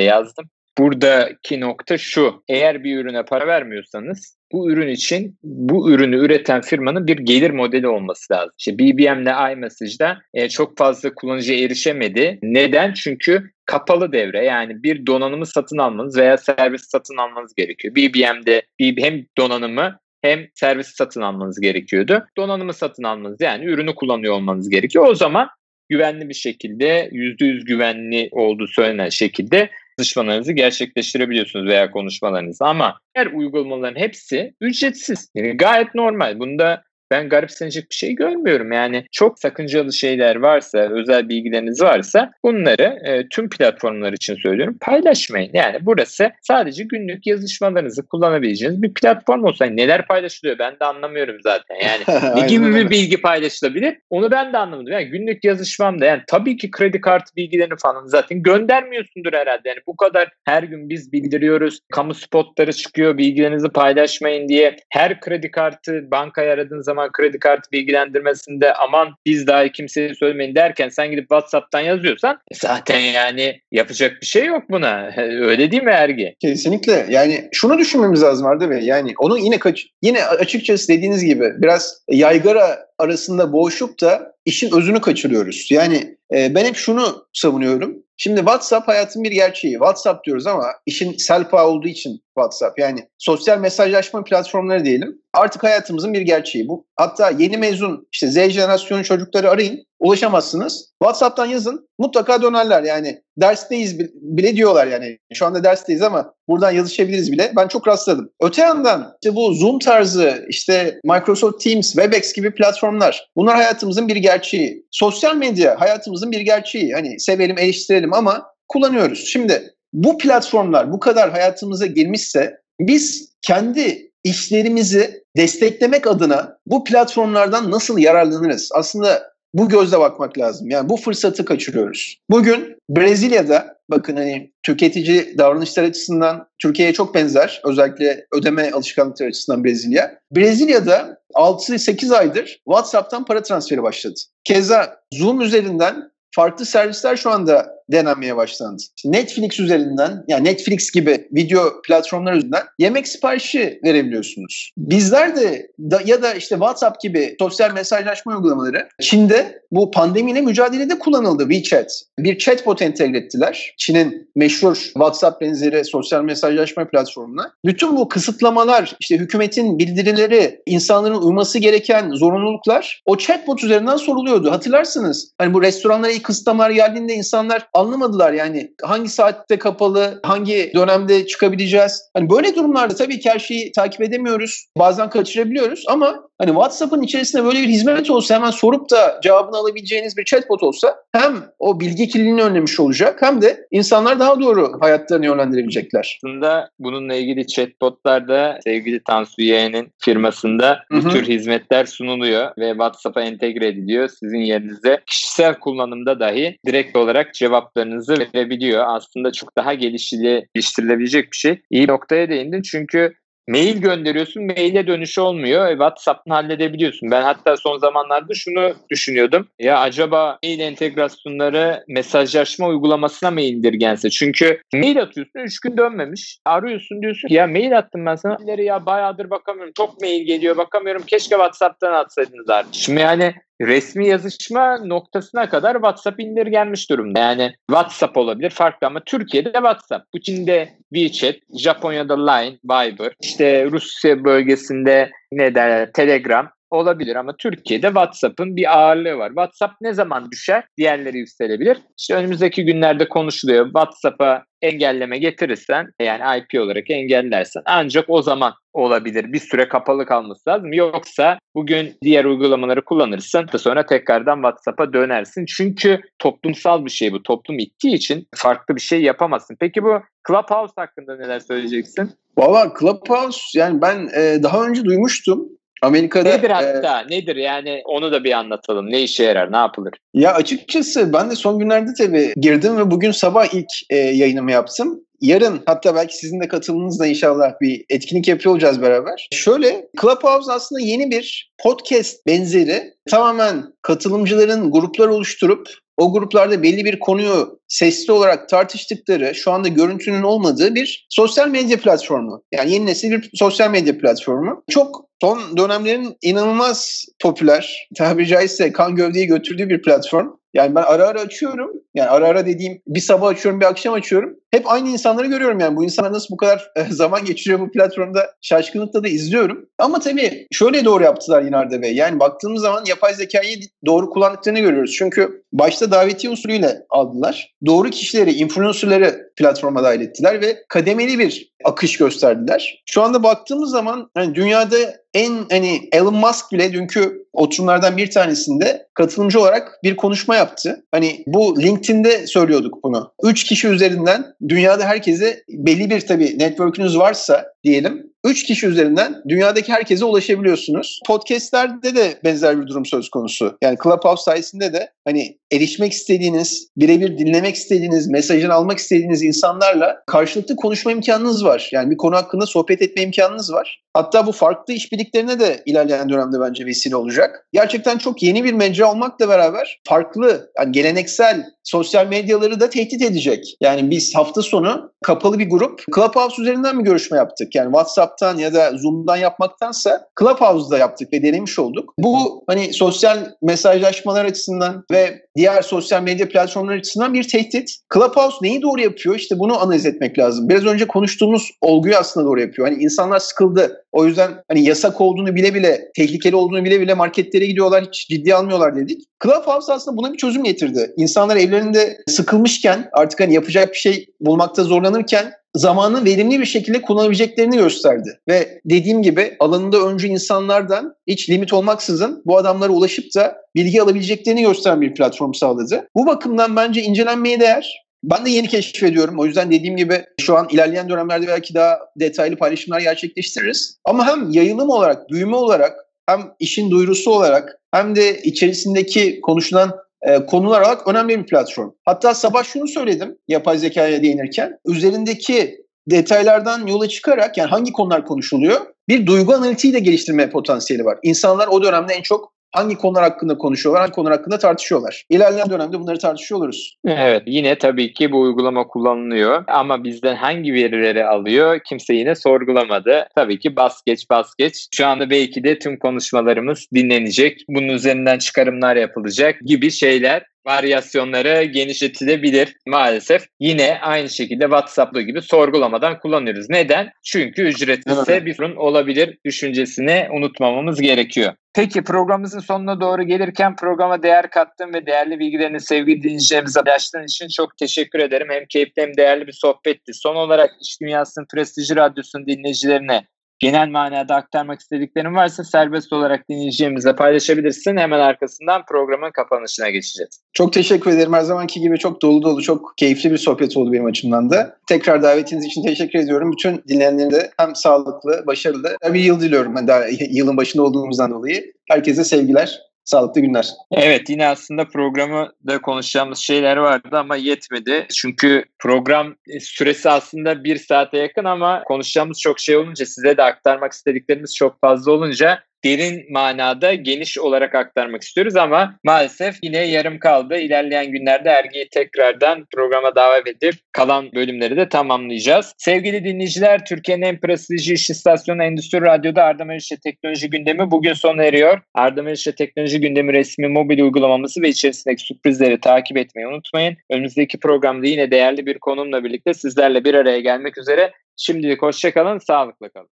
yazdım. Buradaki nokta şu. Eğer bir ürüne para vermiyorsanız bu ürün için bu ürünü üreten firmanın bir gelir modeli olması lazım. İşte BBM'le iMessage'da e, çok fazla kullanıcı erişemedi. Neden? Çünkü kapalı devre yani bir donanımı satın almanız veya servis satın almanız gerekiyor. BBM'de hem donanımı hem servis satın almanız gerekiyordu. Donanımı satın almanız yani ürünü kullanıyor olmanız gerekiyor. O zaman güvenli bir şekilde %100 güvenli olduğu söylenen şekilde yazışmalarınızı gerçekleştirebiliyorsunuz veya konuşmalarınızı. Ama her uygulamaların hepsi ücretsiz. Yani gayet normal. Bunda ben garipsenecek bir şey görmüyorum. Yani çok sakıncalı şeyler varsa, özel bilgileriniz varsa bunları e, tüm platformlar için söylüyorum paylaşmayın. Yani burası sadece günlük yazışmalarınızı kullanabileceğiniz bir platform olsa yani neler paylaşılıyor ben de anlamıyorum zaten. Yani ne gibi bir bilgi paylaşılabilir onu ben de anlamadım. Yani günlük yazışmamda yani tabii ki kredi kartı bilgilerini falan zaten göndermiyorsundur herhalde. Yani bu kadar her gün biz bildiriyoruz. Kamu spotları çıkıyor bilgilerinizi paylaşmayın diye. Her kredi kartı bankaya aradığın zaman zaman kredi kartı bilgilendirmesinde aman biz daha kimseye söylemeyin derken sen gidip WhatsApp'tan yazıyorsan e, zaten yani yapacak bir şey yok buna. Öyle değil mi Ergi? Kesinlikle. Yani şunu düşünmemiz lazım Arda Bey. Yani onu yine kaç yine açıkçası dediğiniz gibi biraz yaygara arasında boğuşup da işin özünü kaçırıyoruz. Yani e, ben hep şunu savunuyorum. Şimdi WhatsApp hayatın bir gerçeği. WhatsApp diyoruz ama işin selpa olduğu için WhatsApp yani sosyal mesajlaşma platformları diyelim. Artık hayatımızın bir gerçeği bu. Hatta yeni mezun işte Z jenerasyonu çocukları arayın ulaşamazsınız. WhatsApp'tan yazın mutlaka dönerler yani dersteyiz bile diyorlar yani. Şu anda dersteyiz ama buradan yazışabiliriz bile. Ben çok rastladım. Öte yandan işte bu Zoom tarzı işte Microsoft Teams, Webex gibi platformlar bunlar hayatımızın bir gerçeği. Sosyal medya hayatımızın bir gerçeği. Hani sevelim, eleştirelim ama kullanıyoruz. Şimdi bu platformlar bu kadar hayatımıza girmişse biz kendi işlerimizi desteklemek adına bu platformlardan nasıl yararlanırız? Aslında bu gözle bakmak lazım. Yani bu fırsatı kaçırıyoruz. Bugün Brezilya'da bakın hani tüketici davranışlar açısından Türkiye'ye çok benzer. Özellikle ödeme alışkanlıkları açısından Brezilya. Brezilya'da 6-8 aydır WhatsApp'tan para transferi başladı. Keza Zoom üzerinden farklı servisler şu anda denenmeye başlandı. Netflix üzerinden yani Netflix gibi video platformlar üzerinden yemek siparişi verebiliyorsunuz. Bizler de da, ya da işte WhatsApp gibi sosyal mesajlaşma uygulamaları Çin'de bu pandemiyle mücadelede kullanıldı WeChat. Bir chatbot entegre ettiler. Çin'in meşhur WhatsApp benzeri sosyal mesajlaşma platformuna. Bütün bu kısıtlamalar, işte hükümetin bildirileri, insanların uyması gereken zorunluluklar o chatbot üzerinden soruluyordu. Hatırlarsınız hani bu restoranlara ilk kısıtlamalar geldiğinde insanlar anlamadılar yani hangi saatte kapalı, hangi dönemde çıkabileceğiz. Hani böyle durumlarda tabii ki her şeyi takip edemiyoruz. Bazen kaçırabiliyoruz ama hani WhatsApp'ın içerisinde böyle bir hizmet olsa hemen sorup da cevabını alabileceğiniz bir chatbot olsa hem o bilgi kirliliğini önlemiş olacak hem de insanlar daha doğru hayatlarını yönlendirebilecekler. Aslında bununla ilgili chatbotlar da sevgili Tansu Yeğen'in firmasında bu tür hizmetler sunuluyor ve WhatsApp'a entegre ediliyor. Sizin yerinize kişisel kullanımda dahi direkt olarak cevaplarınızı verebiliyor. Aslında çok daha geliştirilebilecek bir şey. İyi noktaya değindin çünkü Mail gönderiyorsun, maile dönüş olmuyor. E, WhatsApp'tan halledebiliyorsun. Ben hatta son zamanlarda şunu düşünüyordum. Ya acaba mail entegrasyonları mesajlaşma uygulamasına mı indirgense? Çünkü mail atıyorsun 3 gün dönmemiş. Arıyorsun diyorsun ki ya mail attım ben sana. Ya bayağıdır bakamıyorum. Çok mail geliyor bakamıyorum. Keşke WhatsApp'tan atsaydınız artık. Şimdi yani resmi yazışma noktasına kadar WhatsApp indirgenmiş durumda. Yani WhatsApp olabilir farklı ama Türkiye'de WhatsApp. Bu Çin'de WeChat, Japonya'da Line, Viber, işte Rusya bölgesinde ne derler Telegram olabilir ama Türkiye'de WhatsApp'ın bir ağırlığı var. WhatsApp ne zaman düşer? Diğerleri yükselebilir. İşte önümüzdeki günlerde konuşuluyor. WhatsApp'a engelleme getirirsen yani IP olarak engellersen ancak o zaman olabilir. Bir süre kapalı kalması lazım. Yoksa bugün diğer uygulamaları kullanırsın da sonra tekrardan WhatsApp'a dönersin. Çünkü toplumsal bir şey bu. Toplum ittiği için farklı bir şey yapamazsın. Peki bu Clubhouse hakkında neler söyleyeceksin? Valla Clubhouse yani ben e, daha önce duymuştum. Amerika'da nedir hatta e, nedir yani onu da bir anlatalım. Ne işe yarar, ne yapılır? Ya açıkçası ben de son günlerde tabii girdim ve bugün sabah ilk e, yayınımı yaptım. Yarın hatta belki sizin de katılımınızla inşallah bir etkinlik yapıyor olacağız beraber. Şöyle Clubhouse aslında yeni bir podcast benzeri tamamen katılımcıların gruplar oluşturup o gruplarda belli bir konuyu sesli olarak tartıştıkları, şu anda görüntünün olmadığı bir sosyal medya platformu. Yani yeni nesil bir sosyal medya platformu. Çok son dönemlerin inanılmaz popüler, tabiri caizse kan gövdeyi götürdüğü bir platform. Yani ben ara ara açıyorum. Yani ara ara dediğim bir sabah açıyorum bir akşam açıyorum. Hep aynı insanları görüyorum yani. Bu insanlar nasıl bu kadar e, zaman geçiriyor bu platformda şaşkınlıkla da izliyorum. Ama tabii şöyle doğru yaptılar yine Arda Bey. Yani baktığımız zaman yapay zekayı doğru kullandıklarını görüyoruz. Çünkü başta davetiye usulüyle aldılar. Doğru kişileri, influencerları platforma dahil ettiler ve kademeli bir akış gösterdiler. Şu anda baktığımız zaman hani dünyada en hani Elon Musk bile dünkü oturumlardan bir tanesinde katılımcı olarak bir konuşma yaptı. Hani bu LinkedIn'de söylüyorduk bunu. Üç kişi üzerinden dünyada herkese belli bir tabii network'ünüz varsa diyelim 3 kişi üzerinden dünyadaki herkese ulaşabiliyorsunuz. Podcast'lerde de benzer bir durum söz konusu. Yani Clubhouse sayesinde de hani erişmek istediğiniz, birebir dinlemek istediğiniz, mesajını almak istediğiniz insanlarla karşılıklı konuşma imkanınız var. Yani bir konu hakkında sohbet etme imkanınız var. Hatta bu farklı işbirliklerine de ilerleyen dönemde bence vesile olacak. Gerçekten çok yeni bir mecra olmakla beraber farklı, yani geleneksel sosyal medyaları da tehdit edecek. Yani biz hafta sonu kapalı bir grup Clubhouse üzerinden mi görüşme yaptık? Yani WhatsApp'tan ya da Zoom'dan yapmaktansa Clubhouse'da yaptık ve denemiş olduk. Bu hani sosyal mesajlaşmalar açısından ve diğer sosyal medya platformları açısından bir tehdit. Clubhouse neyi doğru yapıyor? İşte bunu analiz etmek lazım. Biraz önce konuştuğumuz olguyu aslında doğru yapıyor. Hani insanlar sıkıldı. O yüzden hani yasak olduğunu bile bile, tehlikeli olduğunu bile bile marketlere gidiyorlar, hiç ciddi almıyorlar dedik. Clubhouse aslında buna bir çözüm getirdi. İnsanlar evlerinde sıkılmışken, artık hani yapacak bir şey bulmakta zorlanırken zamanı verimli bir şekilde kullanabileceklerini gösterdi. Ve dediğim gibi alanında öncü insanlardan hiç limit olmaksızın bu adamlara ulaşıp da bilgi alabileceklerini gösteren bir platform sağladı. Bu bakımdan bence incelenmeye değer. Ben de yeni keşfediyorum. O yüzden dediğim gibi şu an ilerleyen dönemlerde belki daha detaylı paylaşımlar gerçekleştiririz. Ama hem yayılım olarak, büyüme olarak hem işin duyurusu olarak hem de içerisindeki konuşulan e, konular olarak önemli bir platform. Hatta sabah şunu söyledim yapay zekaya değinirken. Üzerindeki detaylardan yola çıkarak yani hangi konular konuşuluyor bir duygu analitiği de geliştirme potansiyeli var. İnsanlar o dönemde en çok hangi konular hakkında konuşuyorlar, hangi konular hakkında tartışıyorlar. İlerleyen dönemde bunları tartışıyor oluruz. Evet yine tabii ki bu uygulama kullanılıyor ama bizden hangi verileri alıyor kimse yine sorgulamadı. Tabii ki bas geç bas geç. Şu anda belki de tüm konuşmalarımız dinlenecek. Bunun üzerinden çıkarımlar yapılacak gibi şeyler varyasyonları genişletilebilir maalesef. Yine aynı şekilde WhatsApp'lı gibi sorgulamadan kullanıyoruz. Neden? Çünkü ücretliyse bir sorun olabilir düşüncesini unutmamamız gerekiyor. Peki programımızın sonuna doğru gelirken programa değer kattın ve değerli bilgilerini sevgili dinleyicilerimize paylaştığın için çok teşekkür ederim. Hem keyifli hem değerli bir sohbetti. Son olarak İş Dünyası'nın prestijli radyosunun dinleyicilerine genel manada aktarmak istediklerin varsa serbest olarak dinleyeceğimizle paylaşabilirsin. Hemen arkasından programın kapanışına geçeceğiz. Çok teşekkür ederim. Her zamanki gibi çok dolu dolu, çok keyifli bir sohbet oldu benim açımdan da. Tekrar davetiniz için teşekkür ediyorum. Bütün dinleyenlerin de hem sağlıklı, başarılı bir yıl diliyorum. Daha yılın başında olduğumuzdan dolayı. Herkese sevgiler. Sağlıklı günler. Evet yine aslında programı da konuşacağımız şeyler vardı ama yetmedi. Çünkü program süresi aslında bir saate yakın ama konuşacağımız çok şey olunca size de aktarmak istediklerimiz çok fazla olunca derin manada geniş olarak aktarmak istiyoruz ama maalesef yine yarım kaldı. İlerleyen günlerde Ergi'yi tekrardan programa davet edip kalan bölümleri de tamamlayacağız. Sevgili dinleyiciler, Türkiye'nin en prestijli iş istasyonu Endüstri Radyo'da Arda Meriç'e teknoloji gündemi bugün sona eriyor. Arda Meriç'e teknoloji gündemi resmi mobil uygulamamızı ve içerisindeki sürprizleri takip etmeyi unutmayın. Önümüzdeki programda yine değerli bir konumla birlikte sizlerle bir araya gelmek üzere. Şimdilik hoşçakalın, sağlıkla kalın.